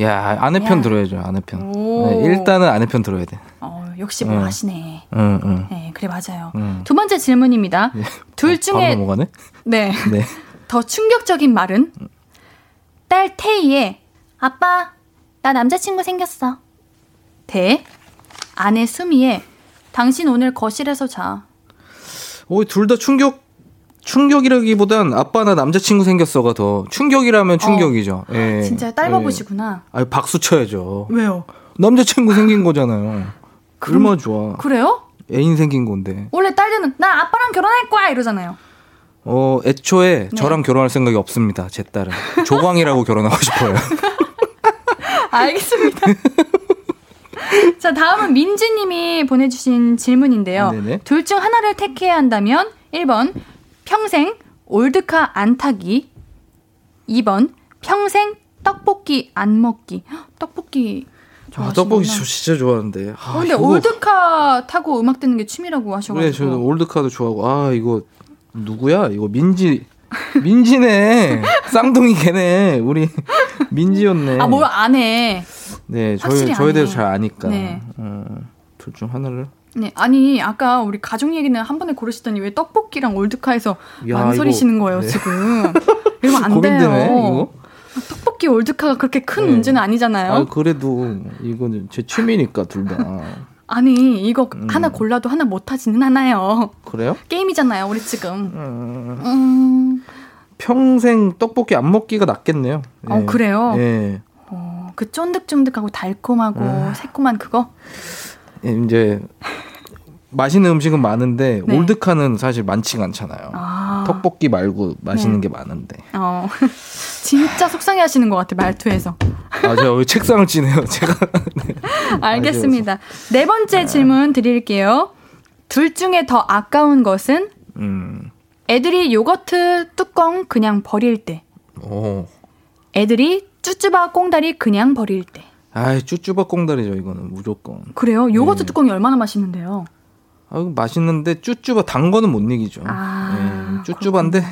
야, 아내 편 야. 들어야죠, 아내 편. 오. 네, 일단은 아내 편 들어야 돼. 어, 역시 뭐 음. 하시네. 응, 응. 네, 그래 맞아요. 음. 두 번째 질문입니다. 둘 어, 중에 넘어가네? 네. 네. 더 충격적인 말은 딸 태희의 아빠 나 남자친구 생겼어. 대 아내 수미의 당신 오늘 거실에서 자. 오, 둘 다 충격, 충격이라기보단 아빠 나 남자친구 생겼어가 더 충격이라면 충격이죠. 예. 어. 진짜 딸바보시구나. 예. 아니, 박수 쳐야죠. 왜요? 남자친구 생긴 거잖아요. 얼마나 좋아. 그래요? 애인 생긴 건데. 원래 딸들은 나 아빠랑 결혼할 거야 이러잖아요. 어, 애초에 네. 저랑 결혼할 생각이 없습니다. 제 딸은. 조광일하고 결혼하고 싶어요. 알겠습니다. 자, 다음은 민지님이 보내주신 질문인데요. 둘 중 하나를 택해야 한다면 1번 평생 old car 안 타기 2번 평생 떡볶이 안 먹기 헉, 떡볶이 아. 떡볶이 저 진짜 좋아하는데. 아, 어, 근데 이거- old car 타고 음악 듣는 게 취미라고 하셔가지고 그래, 저도 old car도 좋아하고. 아, 이거 누구야? 이거 민지 민지네. 쌍둥이 걔네. 우리 민지였네. 아, 뭘 안 해. 네, 저희 저에 안 대해서 해. 잘 아니까. 네. 어, 둘 중 하나를. 네, 아니, 아까 우리 가족 얘기는 한 번에 고르시더니 왜 떡볶이랑 old car에서 야, 이거- 거예요, 네. 지금. 이러면 안 돼요. 이거. 떡볶이 올드카가 그렇게 큰 네. 문제는 아니잖아요. 아, 그래도 이거는 제 취미니까 둘 다. 아니, 이거 음. 하나 골라도 하나 못하지는 않아요. 그래요? 게임이잖아요, 우리 지금. 음, 음, 평생 떡볶이 안 먹기가 낫겠네요. 어, 그래요? 예. 어, 그 쫀득쫀득하고 달콤하고 아. 새콤한 그거? 예, 이제 맛있는 음식은 많은데 네. 올드카는 사실 많지가 않잖아요. 아, 떡볶이 말고 맛있는 네. 게 많은데. 어, 진짜 속상해 하시는 것 같아, 말투에서. 아, 제가 왜 책상을 치네요. 제가 알겠습니다. 네 번째 질문 드릴게요. 둘 중에 더 아까운 것은 음. 애들이 요거트 뚜껑 그냥 버릴 때. 오. 애들이 쭈쭈바 꽁다리 그냥 버릴 때. 아이, 쭈쭈바 꽁다리죠, 이거는 무조건. 그래요? 요거트 네. 뚜껑이 얼마나 맛있는데요? 아, 맛있는데 쭈쭈바 단 거는 못 이기죠. 아, 예, 쭈쭈바인데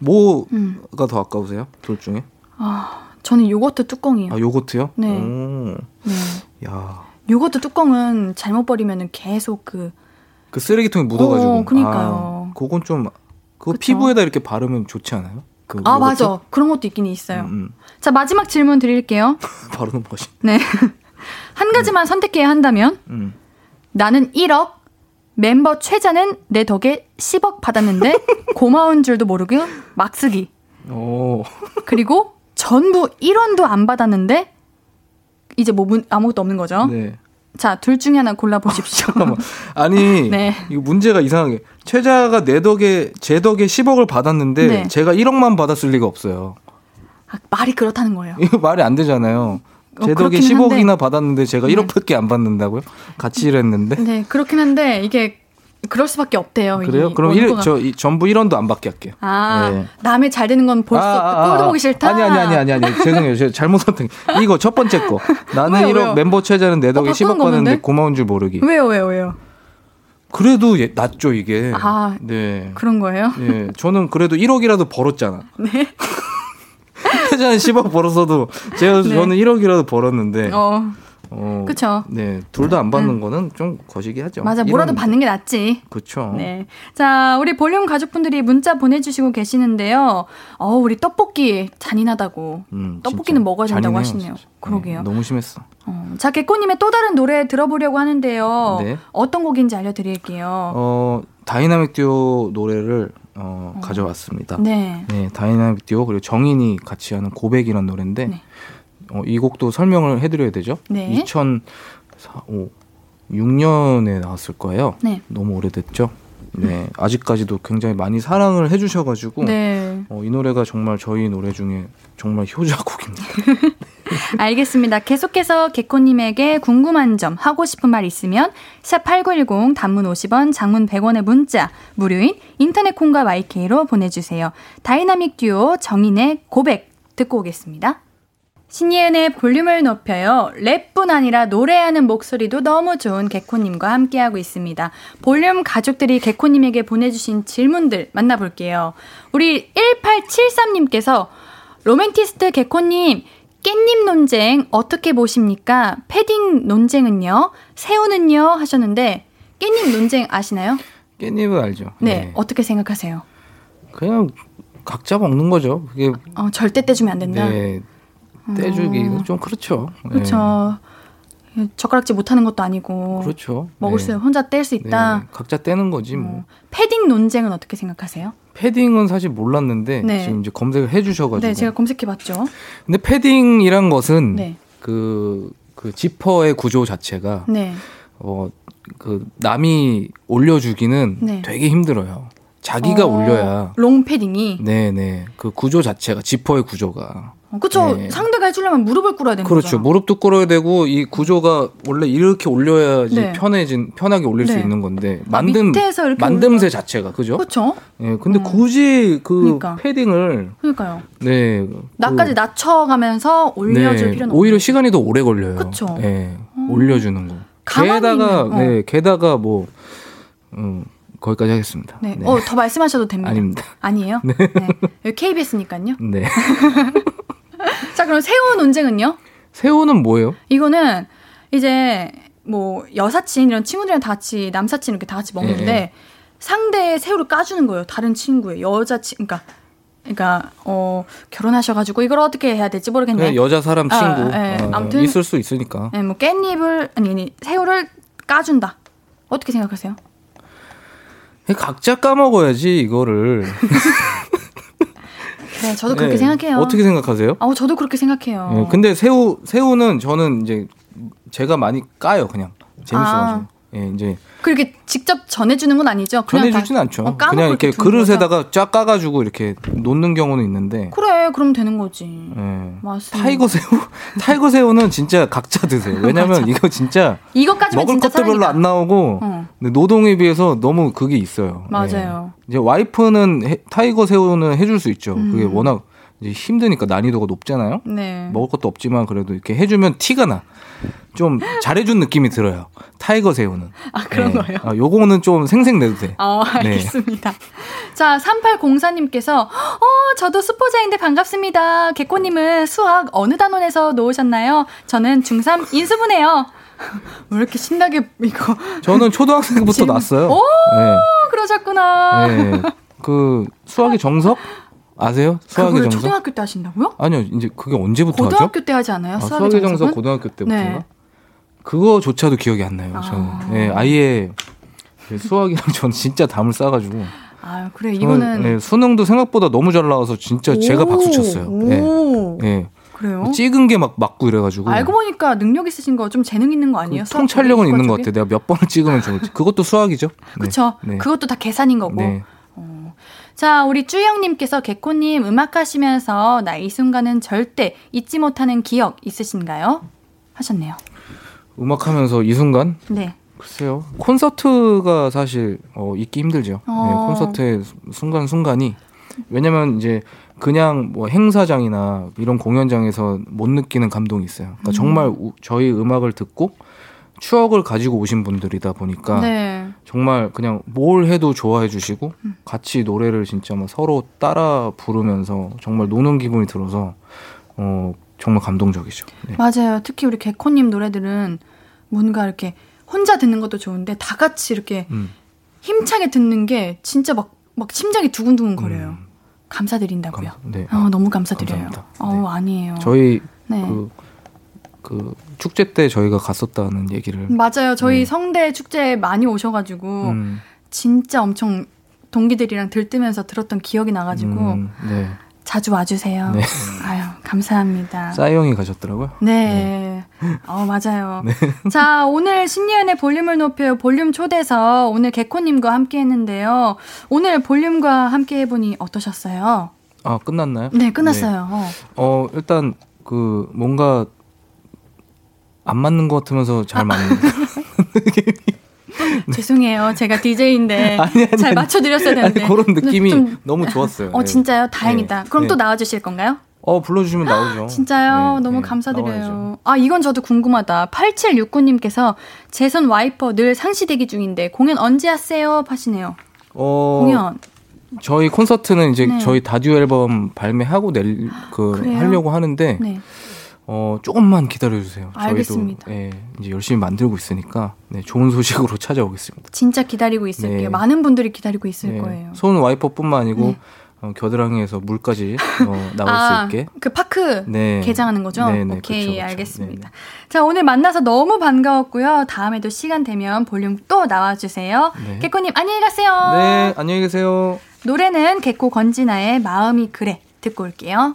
뭐가 음. 더 아까우세요? 둘 중에? 아, 저는 요거트 뚜껑이요. 아, 요거트요? 네. 오. 네. 야. 요거트 뚜껑은 잘못 버리면 계속 그 그 쓰레기통에 묻어가지고. 어, 그니까요. 아, 그건 좀, 그거 그쵸. 피부에다 이렇게 바르면 좋지 않아요? 그 아? 맞아. 그런 것도 있긴 있어요. 음, 음. 자, 마지막 질문 드릴게요. 바로 넘어가시. 네. 한 가지만 선택해야 한다면 음. 나는 1억, 멤버 최자는 내 덕에 10억 받았는데 고마운 줄도 모르고 막 쓰기. 오. 그리고 전부 1원도 안 받았는데 이제 뭐 문- 아무것도 없는 거죠. 네. 자, 둘 중에 하나 골라 보십시오. 잠깐만. 아니, 네. 이거 문제가 이상하게. 최자가 내 덕에, 제 덕에 10억을 받았는데, 네. 제가 1억만 받았을 리가 없어요. 아, 말이 그렇다는 거예요. 이거 말이 안 되잖아요. 제 어, 덕에 그렇긴 10억이나 한데. 받았는데 제가 네. 1억밖에 안 받는다고요? 같이 일했는데. 네, 그렇긴 한데 이게 그럴 수밖에 없대요. 이 그래요? 그럼 일. 저 이, 전부 1원도 안 받게 할게요. 아, 네. 남의 잘 되는 건 볼수 없다. 꼴도 보기 싫다. 아니 아니 아니 아니 아니 죄송해요. 제가 잘못 선택. 이거 첫 번째 거. 나는 왜요, 1억 왜요? 멤버 최자는 내 덕에 어, 10억 바꾸는 거 받았는데 없는데? 고마운 줄 모르기. 왜요, 왜요, 왜요? 그래도 예, 낫죠 이게. 아, 네. 그런 거예요? 예, 저는 그래도 1억이라도 벌었잖아. 네. 최자는 10억 벌었어도 제가 네. 저는 1억이라도 벌었는데. 어, 어, 그쵸. 네, 둘 다 안 받는 거는 좀 거시기하죠. 맞아, 뭐라도 이런- 받는 게 낫지. 그렇죠. 네. 자, 우리 볼륨 가족분들이 문자 보내주시고 계시는데요. 어, 우리 떡볶이 잔인하다고. 음, 떡볶이는 먹어야 된다고 잔인해요, 하시네요. 진짜. 그러게요. 네, 너무 심했어. 어, 자, 개꼬님의 또 다른 노래 들어보려고 하는데요. 네. 어떤 곡인지 알려드릴게요. 어, 다이나믹 듀오 노래를 어, 가져왔습니다. 네. 네, 다이나믹 듀오 그리고 정인이 같이 하는 고백이라는 노래인데 네. 어, 이 곡도 설명을 해드려야 되죠. 네. 2006년에 나왔을 거예요. 네. 너무 오래됐죠. 네, 아직까지도 굉장히 많이 사랑을 해주셔가지고 네. 어, 이 노래가 정말 저희 노래 중에 정말 효자곡입니다. 알겠습니다. 계속해서 개코님에게 궁금한 점, 하고 싶은 말 있으면 샵 8910 단문 50원, 장문 100원의 문자, 무료인 인터넷 콩과 myK로 보내주세요. 다이나믹 듀오 정인의 고백 듣고 오겠습니다. 신예은의 볼륨을 높여요. 랩뿐 아니라 노래하는 목소리도 너무 좋은 개코님과 함께하고 있습니다. 볼륨 가족들이 개코님에게 보내주신 질문들 만나볼게요. 우리 1873님께서 로맨티스트 개코님, 깻잎 논쟁 어떻게 보십니까? 패딩 논쟁은요? 새우는요? 하셨는데, 깻잎 논쟁 아시나요? 깻잎은 알죠. 네, 어떻게 생각하세요? 그냥 각자 먹는 거죠. 그게 어, 절대 떼주면 안 된다. 네, 떼주기는 좀 그렇죠. 네, 그렇죠. 젓가락질 못하는 것도 아니고 그렇죠. 먹을 네. 수 혼자 뗄 수 있다. 네, 각자 떼는 거지 뭐. 어, 패딩 논쟁은 어떻게 생각하세요? 패딩은 사실 몰랐는데 네. 지금 이제 검색을 해주셔가지고. 네, 제가 검색해봤죠. 근데 패딩이란 것은 네, 그, 그 지퍼의 구조 자체가 네, 어, 그 남이 올려주기는 네. 되게 힘들어요. 자기가 어, 올려야. 롱 패딩이. 네네. 그 구조 자체가 지퍼의 구조가. 어, 그쵸. 네. 상대가 해주려면 무릎을 꿇어야 되는 그렇죠. 무릎도 꿇어야 되고 이 구조가 원래 이렇게 올려야지 네. 편해진 편하게 올릴 수 네. 있는 건데 아, 만듦 밑에서 이렇게 만듦새 자체가 그죠? 그렇죠. 예. 근데 어. 굳이 그 그러니까. 패딩을 그러니까요. 네. 나까지 그, 낮춰가면서 올려줄 네, 필요는 오히려 시간이 더 오래 걸려요. 그쵸. 예. 음. 올려주는 거. 게다가 있는, 어. 네, 게다가 뭐 음, 거기까지 하겠습니다. 네. 어, 더 말씀하셔도 됩니다. 아닙니다. 아니에요? 네. 여기 KBS니까요. 네. 자, 그럼 새우 논쟁은요? 새우는 뭐예요? 이거는 이제 뭐 여사친 이런 친구들이랑 다 같이 남사친 이렇게 다 같이 먹는데 예. 상대의 새우를 까주는 거예요. 다른 친구의 여자친 그러니까 그러니까 어 결혼하셔가지고 이걸 어떻게 해야 될지 모르겠네. 여자 사람 아, 친구 예. 어, 아무튼- 있을 수 있으니까. 네, 뭐 깻잎을 아니 아니 새우를 까준다. 어떻게 생각하세요? 각자 까먹어야지 이거를. 네, 저도 그렇게 예. 생각해요. 어떻게 생각하세요? 아, 저도 그렇게 생각해요. 예, 근데 새우 새우는 저는 이제 제가 많이 까요 그냥 재밌어가지고. 예, 이제 그렇게 직접 전해주는 건 아니죠? 그냥 전해주진 다- 않죠. 어, 그냥 이렇게? 그릇에다가 쫙 까가지고 이렇게 놓는 경우는 있는데. 그래, 그럼 되는 거지. 예. 맞습니다. 타이거 새우, 타이거 새우는 진짜 각자 드세요. 왜냐면 이거 진짜 이것까지만 먹을 진짜 것도 별로 사랑이다. 안 나오고 어. 근데 노동에 비해서 너무 그게 있어요. 맞아요. 예. 이제 와이프는 해- 타이거 새우는 해줄 수 있죠. 그게 음. 워낙 이제 힘드니까 난이도가 높잖아요. 네. 먹을 것도 없지만 그래도 이렇게 해주면 티가 나. 좀 잘해준 느낌이 들어요. 타이거 새우는. 아, 그런 예. 거예요? 아, 요거는 좀 생색내도 돼. 어, 네. 알겠습니다. 자, 3804님께서, 어, 저도 수포자인데 반갑습니다. 개코님은 수학 어느 단원에서 놓으셨나요? 저는 중3 인수분해요. 왜 이렇게 신나게 이거. 저는 초등학생부터. 났어요. 오! 예. 그러셨구나. 예. 그 수학의 정석 아세요? 수학의 정석? 초등학교 때 하신다고요? 아니요, 이제 그게 언제부터 하죠? 고등학교 때 하지 않아요? 아, 수학의, 수학의 정석? 고등학교 때부터인가? 네. 그거조차도 기억이 안 나요. 저는 아. 예, 아예 수학이랑 저는 진짜 담을 싸가지고 아, 그래. 저는, 이거는. 예, 수능도 생각보다 너무 잘 나와서 진짜 제가 오, 박수 쳤어요. 예. 오. 예. 그래요? 찍은 게 막 맞고 이래가지고 알고 보니까 능력 있으신 거 좀 재능 있는 거 아니에요? 그 통찰력은 있는 것. 같아요. 내가 몇 번을 찍으면 좋을지. 그것도 수학이죠. 네. 네. 그것도 다 계산인 거고. 네. 자, 우리 쭈영님께서 개코님 음악 하시면서 나 이 순간은 절대 잊지 못하는 기억 있으신가요? 하셨네요. 음악 하면서 이 순간 네. 글쎄요. 콘서트가 사실 어, 있기 힘들죠. 어. 네, 콘서트의 순간 순간이 왜냐면 이제 그냥 뭐 행사장이나 이런 공연장에서 못 느끼는 감동이 있어요. 그러니까 정말 우- 저희 음악을 듣고 추억을 가지고 오신 분들이다 보니까 네. 정말 그냥 뭘 해도 좋아해 주시고 같이 노래를 진짜 막 서로 따라 부르면서 정말 노는 기분이 들어서 어 정말 감동적이죠. 네. 맞아요. 특히 우리 개코님 노래들은 뭔가 이렇게 혼자 듣는 것도 좋은데 다 같이 이렇게 음. 힘차게 듣는 게 진짜 막, 막 심장이 두근두근 거려요. 음. 감사드린다고요. 감- 네. 어, 너무 감사드려요. 감사합니다. 어, 네. 아니에요. 저희 네. 그, 그 축제 때 저희가 갔었다는 얘기를 맞아요. 저희 네. 성대 축제에 많이 오셔가지고 음, 진짜 엄청 동기들이랑 들뜨면서 들었던 기억이 나가지고 음, 네. 자주 와주세요. 네. 아유 감사합니다. 싸이형이 가셨더라고요. 네. 어, 맞아요. 자, 오늘 신예은의 볼륨을 높여요. 볼륨 초대서 오늘 개코님과 함께 했는데요. 오늘 볼륨과 함께 해보니 어떠셨어요? 아 끝났나요? 네, 끝났어요. 어 일단 그 뭔가 안 맞는 것 같으면서 잘 맞는. 죄송해요. 제가 DJ인데 아니, 아니, 잘 아니. 맞춰드렸어야 아니, 되는데. 그런 느낌이 좀- 너무 좋았어요. 어, 네. 진짜요? 다행이다. 네. 그럼 네. 또 나와주실 건가요? 어 불러주시면 나오죠. 진짜요? 네, 너무 네, 감사드려요. 나와야죠. 아, 이건 저도 궁금하다. 8769님께서 제손 와이퍼 늘 상시 대기 중인데 공연 언제 하세요? 하시네요. 어, 공연. 저희 콘서트는 이제 네. 저희 다듀 앨범 발매하고 낼 그 그래요? 하려고 하는데 네. 어 조금만 기다려 주세요. 알겠습니다. 저희도 예, 이제 열심히 만들고 있으니까 네, 좋은 소식으로 찾아오겠습니다. 진짜 기다리고 있을게요. 네. 많은 분들이 기다리고 있을 네, 거예요. 손 와이퍼뿐만 아니고 네. 어, 겨드랑이에서 물까지 어, 나올 아, 수 있게. 그 파크 네. 개장하는 거죠? 네, 네, 오케이, 그쵸, 그쵸. 알겠습니다. 네, 자, 오늘 만나서 너무 반가웠고요. 다음에도 시간 되면 볼륨 또 나와주세요. 네. 개코님, 안녕히 가세요. 네, 안녕히 계세요. 노래는 개코 건진아의 마음이 그래. 듣고 올게요.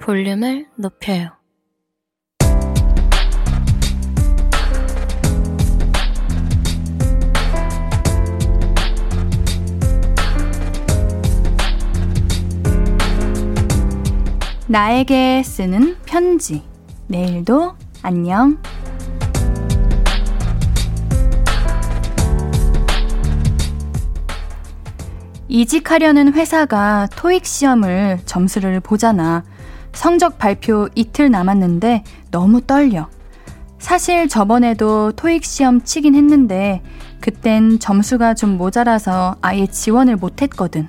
볼륨을 높여요. 나에게 쓰는 편지. 내일도 안녕. 이직하려는 회사가 토익 시험을 점수를 보잖아. 성적 발표 이틀 남았는데 너무 떨려. 사실 저번에도 토익 시험 치긴 했는데 그땐 점수가 좀 모자라서 아예 지원을 못했거든.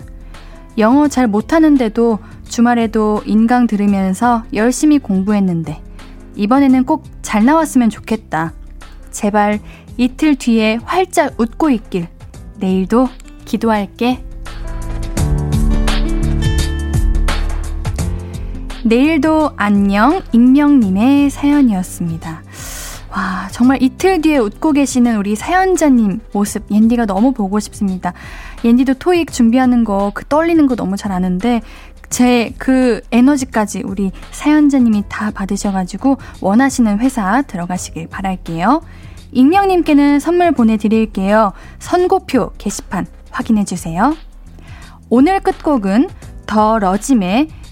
영어 잘 못하는데도 주말에도 인강 들으면서 열심히 공부했는데 이번에는 꼭 잘 나왔으면 좋겠다. 제발 이틀 뒤에 활짝 웃고 있길. 내일도 기도할게. 내일도 안녕 익명님의 사연이었습니다. 와, 정말 이틀 뒤에 웃고 계시는 우리 사연자님 모습, 옌디가 너무 보고 싶습니다. 옌디도 토익 준비하는 거, 그 떨리는 거 너무 잘 아는데, 제 그 에너지까지 우리 사연자님이 다 받으셔가지고, 원하시는 회사 들어가시길 바랄게요. 익명님께는 선물 보내드릴게요. 선고표 게시판 확인해주세요. 오늘 끝곡은 더 러짐의